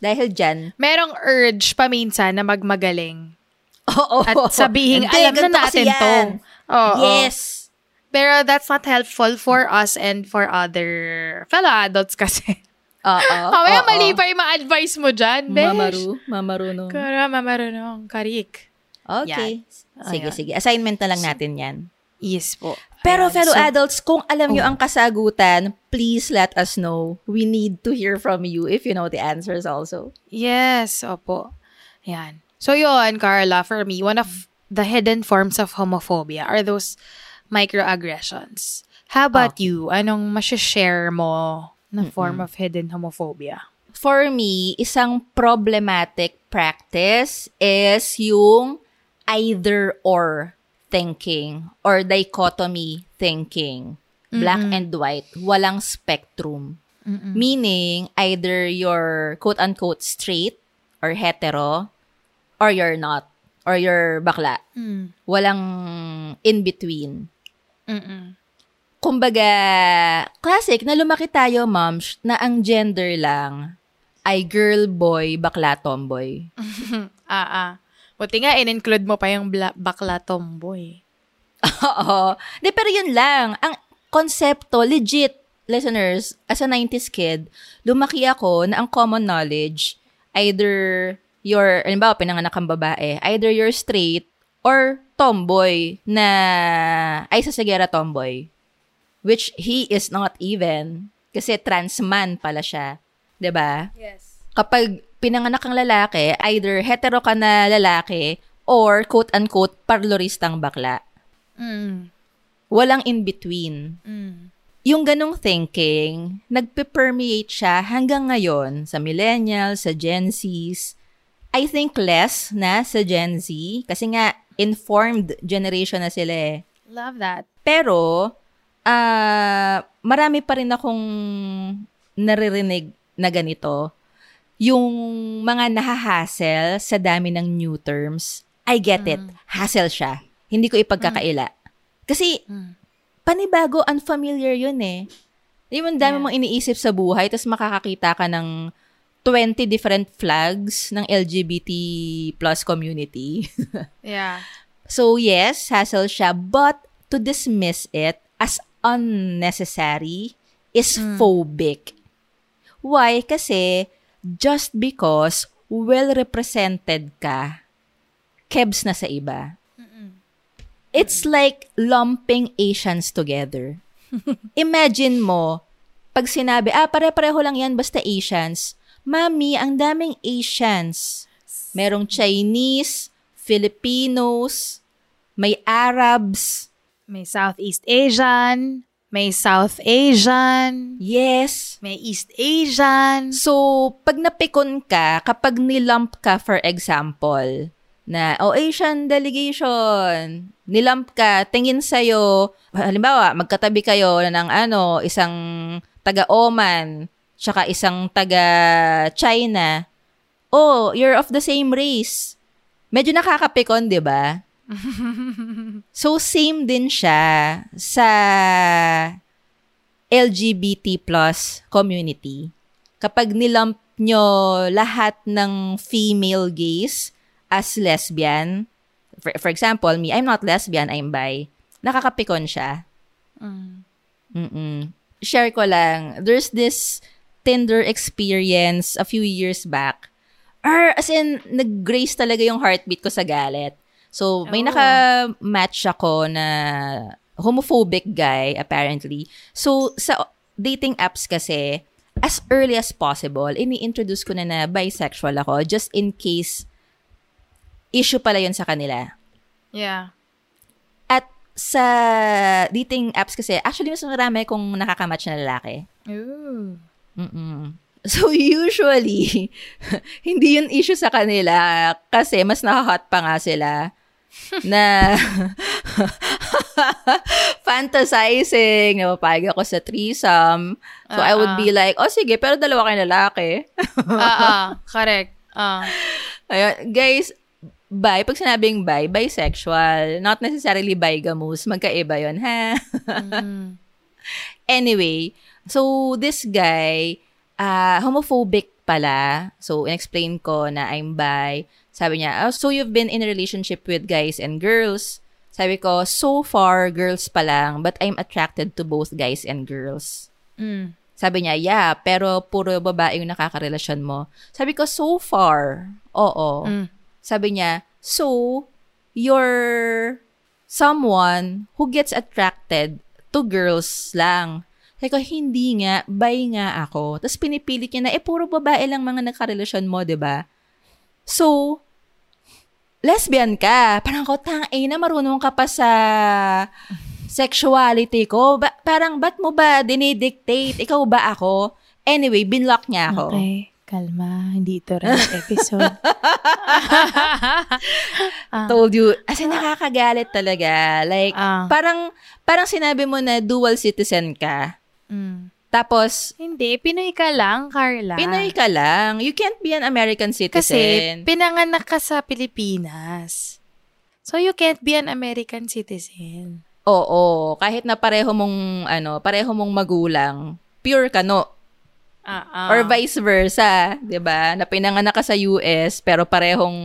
Dahil dyan, Merong urge paminsan na magmagaling. oo. At sabihin, Hindi, alam na natin to. Oo. Yes. Pero that's not helpful for us and for other fellow adults (laughs) kasi. Oo. Mamaya mali pa yung mga advice mo dyan, besh. Mamaru. Mamaru, no? Kara, mamarunong. Karik. Okay. Sige, Ayan. sige. Assignment na lang natin yan. Yes po. Pero Ayan. fellow So, adults, kung alam nyo Oh. ang kasagutan, please let us know. We need to hear from you if you know the answers also. Yes, opo. Yan. So yun, Carla, for me, one of the hidden forms of homophobia are those microaggressions. How about you? Anong masashare mo na form of hidden homophobia? For me, isang problematic practice is yung either or thinking or dichotomy thinking. Black and white. Walang spectrum. Meaning, either you're quote-unquote straight or hetero or you're not. Or you're bakla. Walang in-between. Mm-mm. Kumbaga, classic, na lumaki tayo, moms, na ang gender lang ay girl, boy, bakla, tomboy. (laughs) Ah, ah. Buti nga, in-include mo pa yung bla- bakla tomboy. (laughs) Oo. De, pero yun lang. Ang konsepto, legit, listeners, as a 90s kid, lumaki ako na ang common knowledge, either you're, halimbawa, pinanganak kang babae, either you're straight or tomboy na, ay sasagera tomboy. Which he is not even. Kasi trans man pala siya. 'Di ba? Yes. Kapag pinanganak kang lalaki, either hetero ka na lalaki or quote-unquote parloristang bakla. Mm. Walang in-between. Mm. Yung ganong thinking, nagpe-permeate siya hanggang ngayon sa millennials, sa Gen Zs. I think less na sa Gen Z kasi nga informed generation na sila eh. Love that. Pero, ah marami pa rin akong naririnig na ganito. Yung mga nahahassle sa dami ng new terms, I get it. Hassle siya. Hindi ko ipagkakaila. Kasi, panibago, unfamiliar yun eh. Yung dami mong iniisip sa buhay, tapos makakakita ka ng 20 different flags ng LGBT plus community. (laughs) Yeah. So yes, hassle siya, but to dismiss it as unnecessary is phobic. Why? Kasi just because well-represented ka, kebs na sa iba. It's like lumping Asians together. (laughs) Imagine mo, pag sinabi, ah, pare-pareho lang yan, basta Asians. Mami, ang daming Asians. Merong Chinese, Filipinos, may Arabs. May Southeast Asian, may South Asian, Yes. may East Asian. So, pag napikon ka, kapag nilump ka, for example, na, oh, Asian delegation, nilump ka, tingin sa'yo, halimbawa, magkatabi kayo ng ano, isang taga-Oman, tsaka isang taga-China, oh, you're of the same race. Medyo nakakapikon, di ba? (laughs) so, same din siya sa LGBT plus community. Kapag nilump nyo lahat ng female gays as lesbian, for, for example, me, I'm not lesbian, I'm bi, nakakapikon siya. Mm-mm. Share ko lang, there's this Tinder experience a few years back. Or, as in, nag-grace talaga yung heartbeat ko sa galit. So, may Oh. naka-match ako na homophobic guy, apparently. So, sa dating apps kasi, as early as possible, ini-introduce ko na na bisexual ako just in case issue pala yun sa kanila. Yeah. At sa dating apps kasi, actually, mas marami kung nakakamatch na lalaki. Ooh. Mm-mm. So, (laughs) usually, (laughs) hindi yun issue sa kanila kasi mas nakahot pa nga sila na (laughs) fantasizing, napapayag ako sa threesome. So, I would be like, oh, sige, pero dalawa kayong lalaki. Ah, ah, correct. Ah. Ayun, guys, bi, pag sinabing bi, bisexual, not necessarily bigamous, magkaiba yon ha? Mm. (laughs) anyway, so this guy, uh, homophobic pala. So, in-explain ko na I'm bi. Sabi niya, oh, so you've been in a relationship with guys and girls? Sabi ko, so far, girls pa lang, but I'm attracted to both guys and girls. Mm. Sabi niya, yeah, pero puro babae yung nakakarelasyon mo. Sabi ko, so far, oo. Mm. Sabi niya, so, you're someone who gets attracted to girls lang. Sabi ko, hindi nga, bi nga ako. Tapos pinipilit niya na, eh, puro babae lang mga nagkarelasyon mo, 'di ba So, lesbian ka. Parang ko, tang, eh, na marunong ka pa sa sexuality ko. Ba- parang, ba't mo ba dinidictate? Ikaw ba ako? Anyway, binlock niya ako. Okay, kalma. Hindi ito rin episode. (laughs) Told you. As in, nakakagalit talaga. Like, Ah. parang, parang sinabi mo na dual citizen ka. Mm. Tapos, Hindi, Pinoy ka lang, Carla. Pinoy ka lang. You can't be an American Kasi citizen. pinanganak ka sa Pilipinas. So you can't be an American citizen. Oo. Kahit na pareho mong, ano, pareho mong magulang, pure ka no. Ah, ah. Or vice versa, 'di ba? Na pinanganak ka sa US pero parehong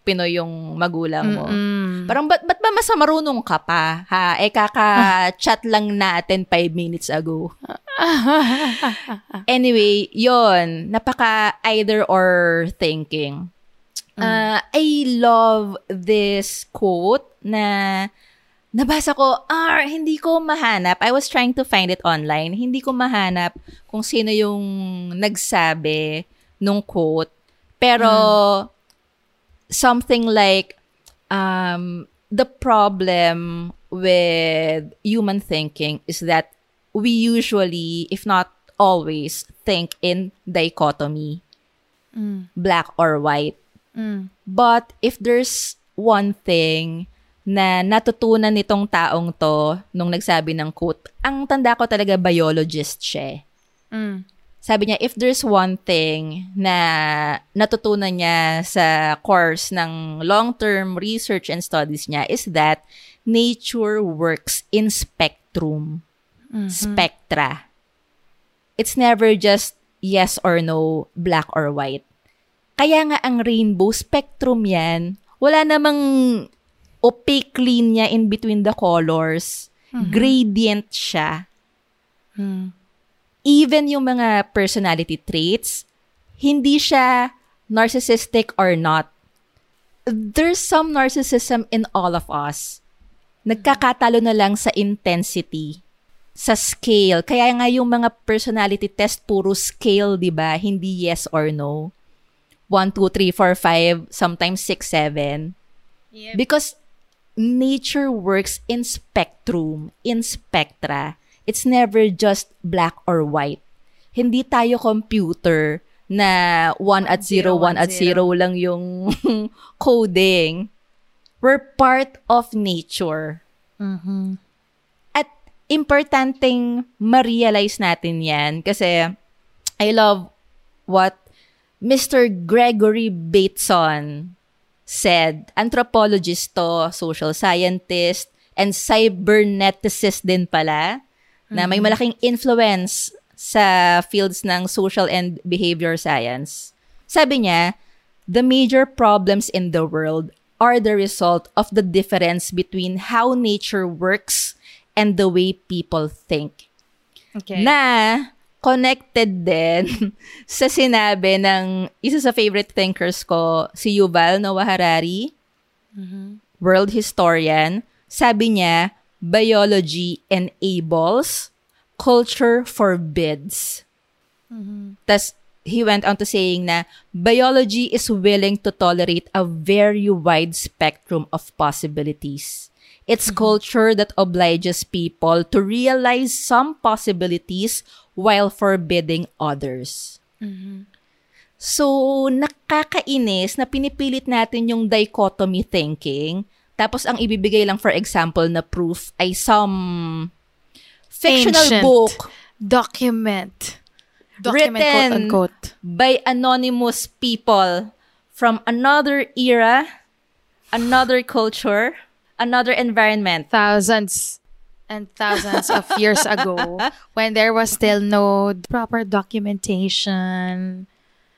Pinoy yung magulang mo. Mm-mm. Parang ba't, ba't ba mas marunong ka pa? Ha? Eh kaka-chat lang natin 5 minutes ago. (laughs) anyway, yon Napaka either or thinking. Uh, I love this quote na nabasa ko, ah, hindi ko mahanap. I was trying to find it online. Hindi ko mahanap kung sino yung nagsabi nung quote. Pero, something like, um, the problem with human thinking is that we usually, if not always, think in dichotomy, Mm. black or white. Mm. But if there's one thing na natutunan nitong taong to nung nagsabi ng quote, ang tanda ko talaga biologist siya. eh. Mm. Sabi niya, if there's one thing na natutunan niya sa course ng long-term research and studies niya is that nature works in spectrum. Spectra. It's never just yes or no, black or white. Kaya nga ang rainbow spectrum yan, wala namang opaque linya in between the colors. Gradient siya. Mm. Even yung mga personality traits, hindi siya narcissistic or not. There's some narcissism in all of us. Nagkakatalo na lang sa intensity, sa scale. Kaya nga yung mga personality test, puro scale, di ba? Hindi yes or no. 1, 2, 3, 4, 5, sometimes 6, 7. Because nature works in spectrum, in spectra. It's never just black or white. Hindi tayo computer na 1 at 0, 1 at 0 lang yung (laughs) coding. We're part of nature. Mhm. At importanteng ma-realize natin yan kasi I love what Mr. Gregory Bateson said. Anthropologist to, social scientist, and cyberneticist din pala na may malaking influence sa fields ng social and behavior science. Sabi niya, the major problems in the world are the result of the difference between how nature works and the way people think. Okay. Na connected din (laughs) sa sinabi ng isa sa favorite thinkers ko, si Yuval Noah Harari, world historian. Sabi niya, biology enables, culture forbids. Tas he went on to saying na biology is willing to tolerate a very wide spectrum of possibilities. It's culture that obliges people to realize some possibilities while forbidding others. So, nakakainis na pinipilit natin yung dichotomy thinking, Tapos ang ibibigay lang for example na proof ay some fictional Ancient. book Document. Document, Written. quote-unquote. by anonymous people from another era, another culture, another environment. Thousands and thousands of years ago (laughs) when there was still no proper documentation,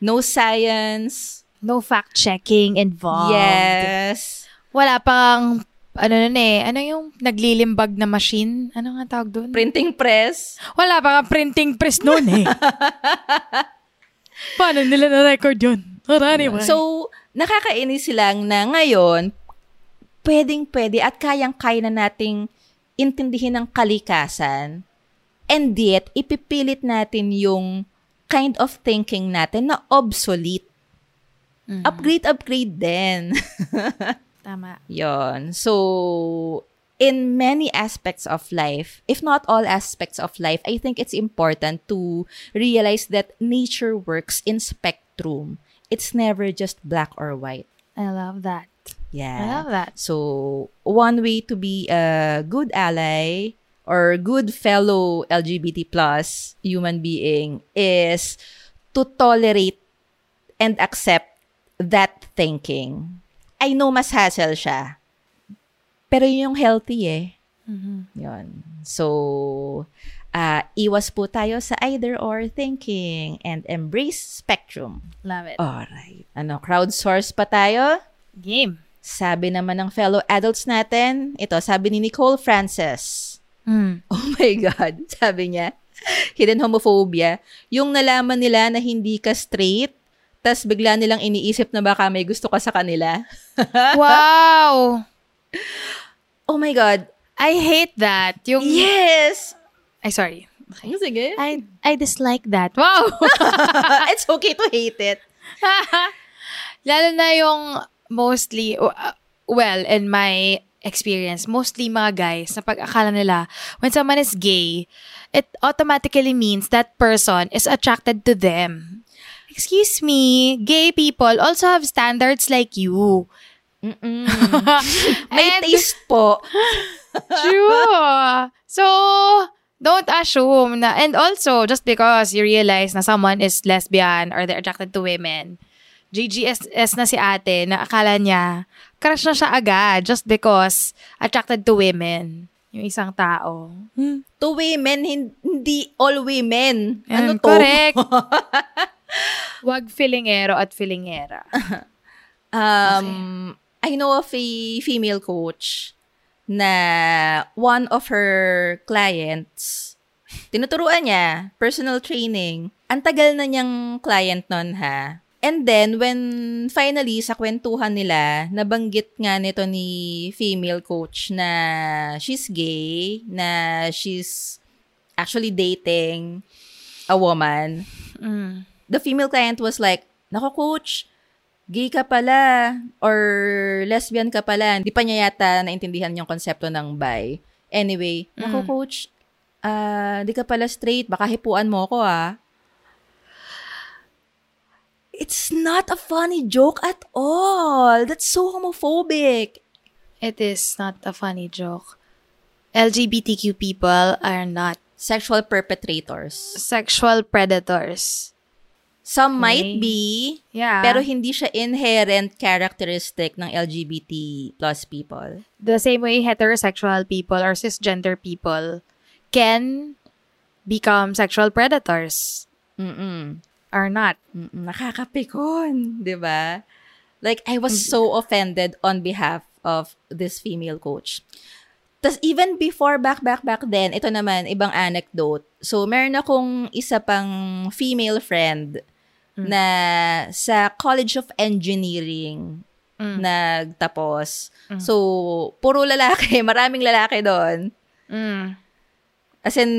No science. no fact-checking involved. Yes. Wala pang, ano nun eh, ano yung naglilimbag na machine? Ano nga tawag doon? Printing press. Wala pa nga printing press noon eh. (laughs) Paano nila na-record yun? But anyway. So, nakakainis lang na ngayon, pwedeng-pwede at kayang-kaya na nating intindihin ang kalikasan and yet, ipipilit natin yung kind of thinking natin na obsolete. Upgrade, upgrade din. (laughs) Tama. Yon. So, in many aspects of life, if not all aspects of life, I think it's important to realize that nature works in spectrum. It's never just black or white. I love that. Yeah. I love that. So, one way to be a good ally or good fellow LGBT plus human being is to tolerate and accept that thinking. I know mas hassle siya. Pero yun yung healthy eh. Yun. So, ah iwas po tayo sa either or thinking and embrace spectrum. Love it. Alright. Ano, crowdsource pa tayo? Game. Sabi naman ng fellow adults natin, ito, sabi ni Nicole Francis. Mm. (laughs) Oh my God, sabi niya, hidden homophobia, yung nalaman nila na hindi ka straight, tas bigla nilang iniisip na baka may gusto ka sa kanila. (laughs) wow! Oh my God. I hate that. Yung... Yes! Ay, sorry. Sige. I, I dislike that. Wow! (laughs) It's okay to hate it. Lalo na yung mostly, uh, well, in my experience, mostly mga guys, na pag-akala nila, when someone is gay, it automatically means that person is attracted to them. Excuse me, gay people also have standards like you. Mm-mm. (laughs) May And- taste po. (laughs) True. So, don't assume na, and also, just because you realize na someone is lesbian or they're attracted to women, GGS na si ate na akala niya, crush na siya agad just because attracted to women. Yung isang tao. To women, hin- hindi all women. Ano Yan, to? Correct. (laughs) Wag filingero at filingera. (laughs) Um, I know of a female coach na one of her clients, tinuturuan niya, personal training. Ang tagal na niyang client nun ha. And then, when finally, sa kwentuhan nila, nabanggit nga nito ni female coach na she's gay, na she's actually dating a woman Mm. the female client was like, Nako coach, gay ka pala or lesbian ka pala. Hindi pa niya yata naintindihan yung konsepto ng bi. Anyway, nako Mm. coach, ah, di ka pala straight, baka hipuan mo ako ah. It's not a funny joke at all. That's so homophobic. It is not a funny joke. LGBTQ people are not Sexual perpetrators. sexual predators. Some Okay. might be, Yeah. pero hindi siya inherent characteristic ng LGBT plus people. the same way heterosexual people or cisgender people can become sexual predators Mm-mm. Or not. Nakakapikon, 'di ba? Like I was so offended on behalf of this female coach. Tas even before back back back then, ito naman ibang anecdote. So meron akong isa pang female friend na sa College of Engineering nagtapos. So puro lalaki, (laughs) maraming lalaki doon. Mm. As in,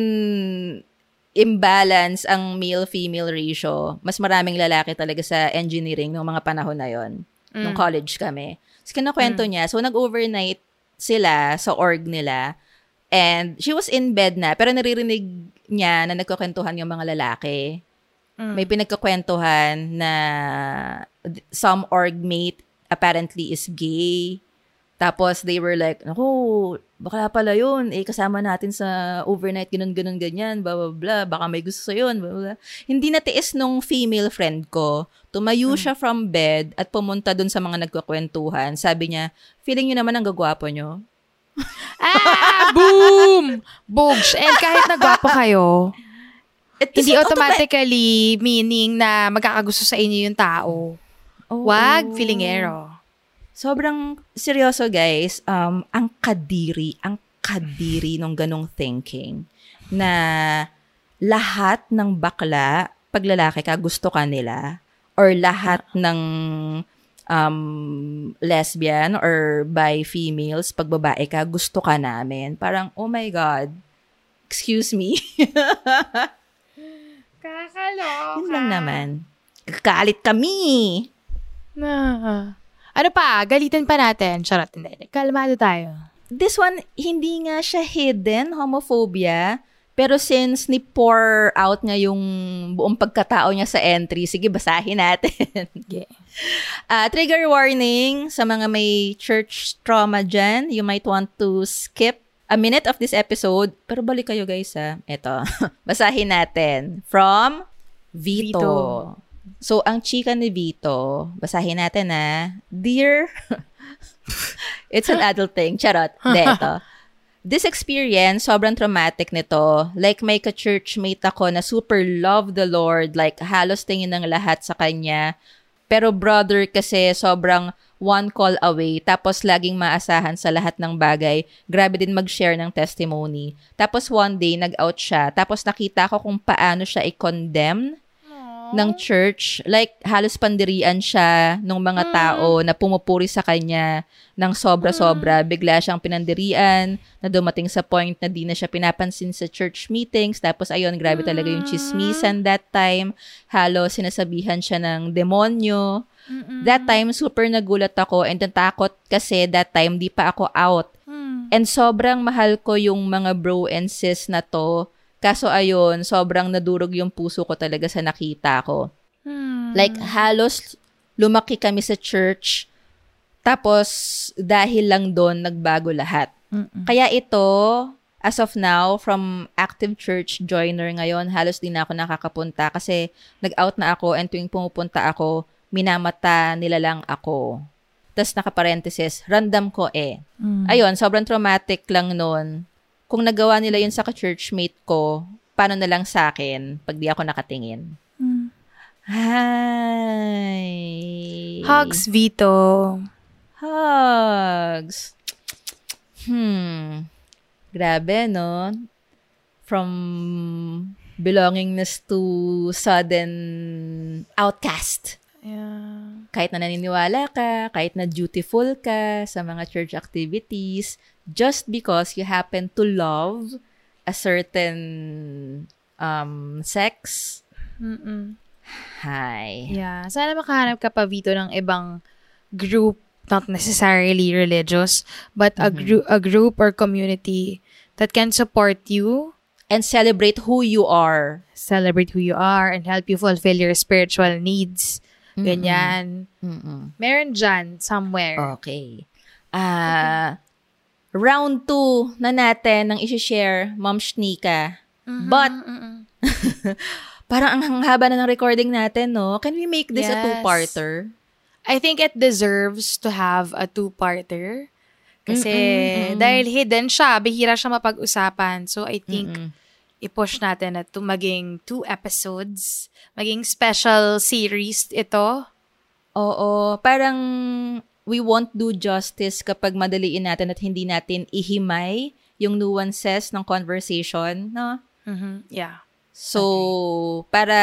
imbalance ang male-female ratio. Mas maraming lalaki talaga sa engineering noong mga panahon na yon nung college kami. So, kinakwento niya. So, nag-overnight sila sa org nila. And she was in bed na, pero naririnig niya na nagkukwentuhan yung mga lalaki. May pinagkukwentuhan na some org mate apparently is gay. Tapos they were like, naku, bakla pala yun. Eh, kasama natin sa overnight, ganun, ganun, ganyan, blah, blah, blah. Baka may gusto sa yun, blah, blah. Hindi natiis nung female friend ko. Tumayo siya from bed at pumunta dun sa mga nagkakwentuhan. Sabi niya, feeling nyo naman ang gagwapo nyo. (laughs) Ah! Boom! Bogs. And kahit nagwapo kayo, It hindi automatically meaning na magkakagusto sa inyo yung tao. Oo. Wag, feelingero. Sobrang seryoso, guys. Um, ang kadiri, ang kadiri nung ganong thinking na lahat ng bakla, pag lalaki ka, gusto ka nila. Or lahat ng um, lesbian or bi females, pag babae ka, gusto ka namin. Parang, oh my God, excuse me. (laughs) Kakaloka. Yun lang naman. Kakalit kami. Na. Ano pa? Galitin pa natin. Charot, hindi. Kalmado tayo. This one, hindi nga siya hidden, homophobia. Pero since ni-pour out nga yung buong pagkatao niya sa entry, sige, basahin natin. (laughs) Yeah. Ah, trigger warning sa mga may church trauma dyan. You might want to skip a minute of this episode. Pero balik kayo guys ha. Ito. (laughs) basahin natin. From Vito. Vito. So, ang chika ni Vito, basahin natin na, Dear, (laughs) it's an adult thing. Charot. (laughs) Ito. This experience, sobrang traumatic nito. Like, may ka-churchmate ako na super love the Lord. Like, halos tingin ng lahat sa kanya. Pero brother kasi sobrang one call away. Tapos, laging maasahan sa lahat ng bagay. Grabe din mag-share ng testimony. Tapos, one day, nag-out siya. Tapos, nakita ko kung paano siya i-condemn ng church. Like, halos pandirian siya ng mga tao na pumupuri sa kanya ng sobra-sobra. Bigla siyang pinandirian na dumating sa point na di na siya pinapansin sa church meetings. Tapos, ayun, grabe talaga yung chismisan that time. Halos sinasabihan siya ng demonyo. That time, super nagulat ako and natakot kasi that time, di pa ako out. And sobrang mahal ko yung mga bro and sis na to. Kaso ayun, sobrang nadurog yung puso ko talaga sa nakita ko. Like, halos lumaki kami sa church. Tapos, dahil lang doon, nagbago lahat. Kaya ito, as of now, from active church joiner ngayon, halos din na ako nakakapunta kasi nag-out na ako and tuwing pumupunta ako, minamata nila lang ako. Tapos naka-parenthesis, random ko eh. Ayun, sobrang traumatic lang noon. Kung nagawa nila yun sa ka-churchmate ko, paano na lang sa akin pag di ako nakatingin? Hi! Hugs, Vito. Hugs. Hmm. Grabe, no? From belongingness to sudden outcast. Yeah. Kahit na naniniwala ka, kahit na dutiful ka sa mga church activities, just because you happen to love a certain um, sex, Mm-mm. hi. Yeah. Sana makahanap ka pa, Vito, ng ibang group, not necessarily religious, but a, group, a group or community that can support you, And celebrate who you are. celebrate who you are, and help you fulfill your spiritual needs. Ganyan. Mm-mm. Meron dyan, somewhere. Okay. Ah, round 2 na natin ng isi-share, Mom Shnika. But, (laughs) parang ang haba na ng recording natin, no? Can we make this a Yes. two-parter? I think it deserves to have a two-parter. Kasi Mm-mm, mm-mm. dahil hidden siya, bihira siya mapag-usapan. So I think Mm-mm. i-push natin na to maging two episodes. Maging special series ito. Oo, parang we won't do justice kapag madaliin natin at hindi natin ihimay yung nuances ng conversation, no? Mhm. Yeah. So, para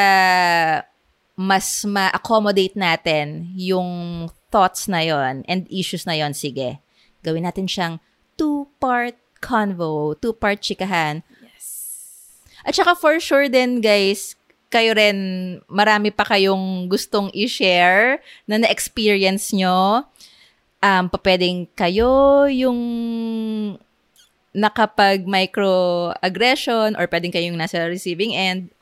mas ma-accommodate natin yung thoughts na yon and issues na yon sige, gawin natin siyang two-part convo, two-part chikahan. At saka for sure din, guys, kayo rin, marami pa kayong gustong i-share na na-experience nyo. Um, pa pwedeng kayo yung nakapag microaggression or pwedeng kayong nasa receiving end.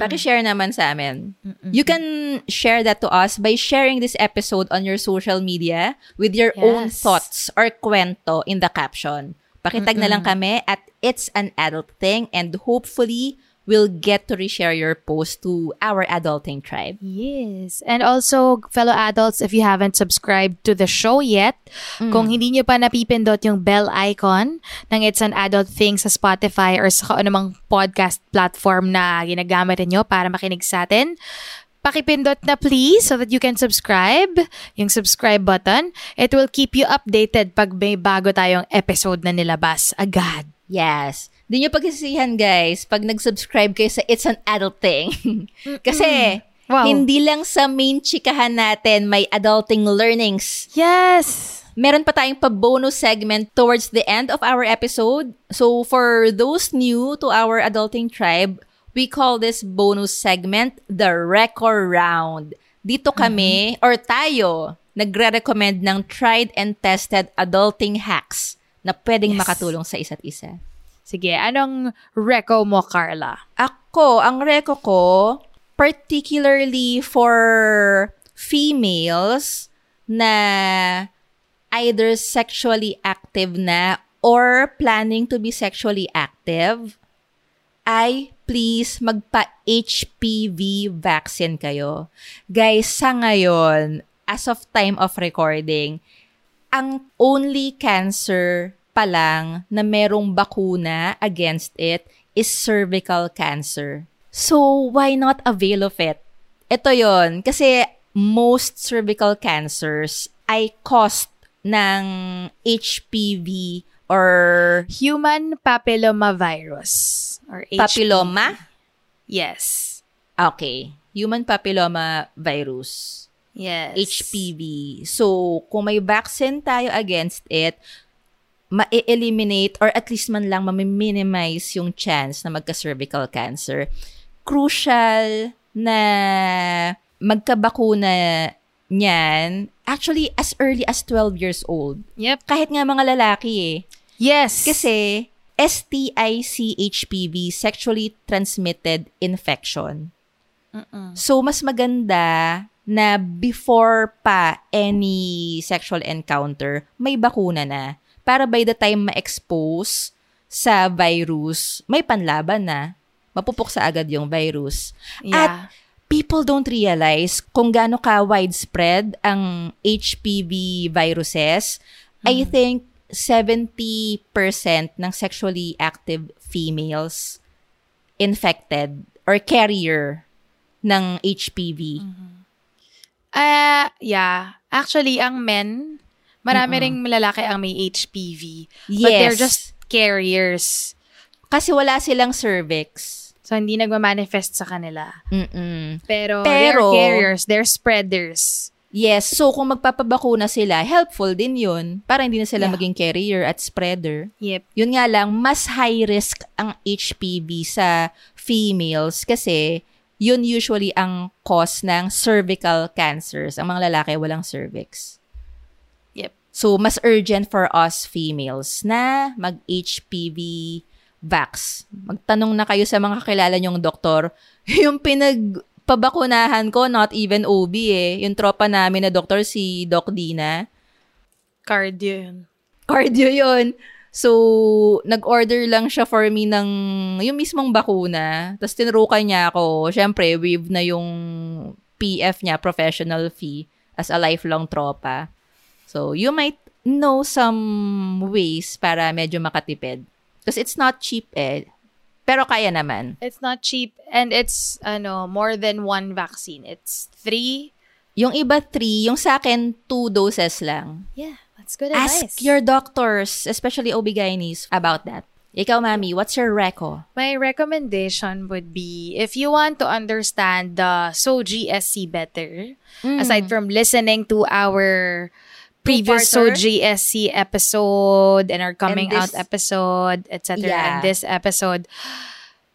Paki-share naman sa amin. You can share that to us by sharing this episode on your social media with your own Yes. thoughts or kwento in the caption. Pakitag na lang kami at It's an Adult Thing and hopefully we'll get to reshare your post to our adulting tribe. Yes. And also, fellow adults, if you haven't subscribed to the show yet, kung hindi nyo pa napipindot yung bell icon ng It's an Adult Thing sa Spotify or sa anumang podcast platform na ginagamit nyo para makinig sa atin, pakipindot na please so that you can subscribe. Yung subscribe button. It will keep you updated pag may bago tayong episode na nilabas agad. Yes. Di nyo pagsisihan, guys, pag nag-subscribe kayo sa It's an Adult Thing. (laughs) Kasi, Wow. hindi lang sa main chikahan natin may adulting learnings. Yes! Meron pa tayong pa-bonus segment towards the end of our episode. So, for those new to our adulting tribe, we call this bonus segment the Record Round. Dito kami, or tayo, nagre-recommend ng tried and tested adulting hacks na pwedeng Yes. makatulong sa isa't isa. Sige, anong reco mo, Carla? Ako, ang reko ko, particularly for females na either sexually active na or planning to be sexually active, ay please magpa-HPV vaccine kayo. Guys, sa ngayon, as of time of recording, ang only cancer pa lang na merong bakuna against it is cervical cancer. So, why not avail of it? Ito yon Kasi most cervical cancers ay caused ng HPV or Human papillomavirus. Or HPV. papilloma. Yes. Okay. Human papilloma virus. Yes. HPV. So, kung may vaccine tayo against it, ma-eliminate or at least man lang ma-minimize yung chance na magka-cervical cancer. Crucial na magkabakuna niyan actually as early as 12 years old. Yep. Kahit nga mga lalaki eh. Yes. Kasi STIC-HPV, sexually transmitted infection. So, mas maganda na before pa any sexual encounter, may bakuna na. Para by the time ma-expose sa virus, may panlaban na. Mapupuksa agad yung virus. At Yeah. people don't realize kung gaano ka widespread ang HPV viruses. I think 70% ng sexually active females infected or carrier ng HPV. Ah, yeah. Actually, ang men, marami ring lalaki ang may HPV. But they're Yes. just carriers. Kasi wala silang cervix. So, hindi nagmamanifest sa kanila. Mm-mm. Pero, Pero- they're carriers. They're spreaders. Yes, so kung magpapabakuna sila, helpful din yun para hindi na sila Yeah. maging carrier at spreader. Yep. Yun nga lang, mas high risk ang HPV sa females kasi yun usually ang cause ng cervical cancers. Ang mga lalaki walang cervix. So, mas urgent for us females na mag-HPV vax. Magtanong na kayo sa mga kakilala nyong doktor. (laughs) Yung pinagpabakunahan ko, not even OB eh. Yung tropa namin na doktor, si Doc Dina. Cardio yun. Cardio yun. So, nag-order lang siya for me ng yung mismong bakuna. Tapos tinrukan niya ako. Siyempre, waive na yung PF niya, professional fee, as a lifelong tropa. So, you might know some ways para medyo makatipid. Because it's not cheap eh. Pero kaya naman. It's not cheap and it's ano more than one vaccine. It's three. Yung iba three, yung sa akin, two doses lang. Yeah, that's good Ask your doctors, especially OB-GYNs, about that. Ikaw, Mami, what's your reco? My recommendation would be if you want to understand the SOGSC better, aside from listening to our previous Two-parter. SOGSC episode and our coming And out this- episode, etc., Yeah. and this episode,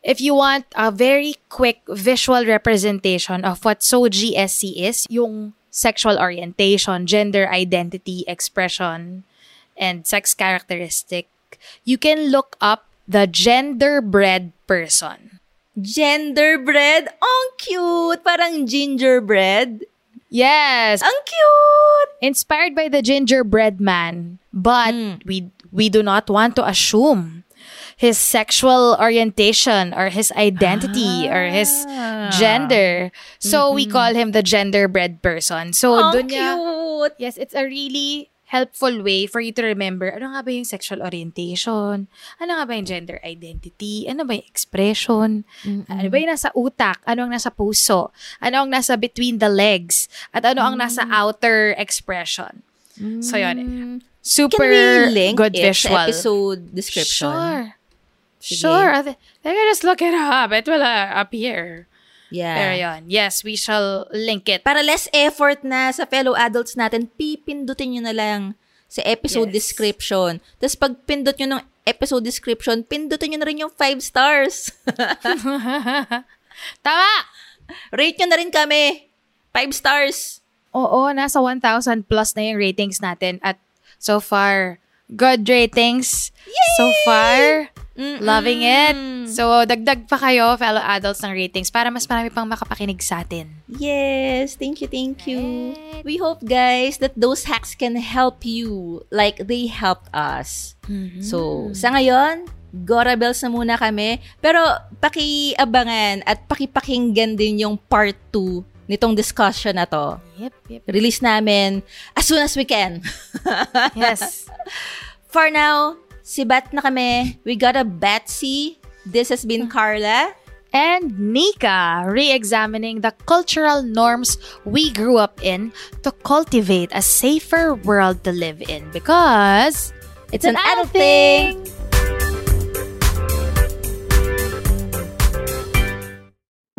if you want a very quick visual representation of what SOGSC is, yung sexual orientation, gender identity, expression, and sex characteristic, you can look up the genderbread person. Genderbread? Ang cute! Parang gingerbread. Yes. Ang cute! Inspired by the gingerbread man. But hmm. we we do not want to assume his sexual orientation or his identity or his ah. gender. So we call him the genderbread person. So Ang dun niya cute! Yes, it's a really helpful way for you to remember ano nga ba yung sexual orientation, ano nga ba yung gender identity, ano ba yung expression, ano ba yung nasa utak, ano ang nasa puso, ano ang nasa between the legs, at ano ang nasa outer expression. So yun, super we link good visual. episode description? Sure. Sige. Sure. I I can just look it up. It will uh, appear. Yeah. Pero yun. Yes, we shall link it. Para less effort na sa fellow adults natin, pipindutin nyo na lang sa episode Yes. description. Tapos pag pindot nyo ng episode description, pindutin nyo na rin yung 5 stars. (laughs) (laughs) Tama! Rate nyo na rin kami. 5 stars. Oo, nasa 1,000 plus na yung ratings natin. At so far, good ratings. So far, loving it. So, dagdag pa kayo, fellow adults, ng ratings para mas marami pang makapakinig sa atin. Yes, thank you, thank you. We hope, guys, that those hacks can help you like they helped us. So, sa ngayon, Gora Bells na muna kami. Pero, pakiabangan at pakipakinggan din yung part 2 nitong discussion na to. Yep, yep. Release namin as soon as we can. (laughs) Yes. For now, si Bat na kami. We got a Batsy. This has been Carla. and Nika, re-examining the cultural norms we grew up in to cultivate a safer world to live in because It's an adult thing.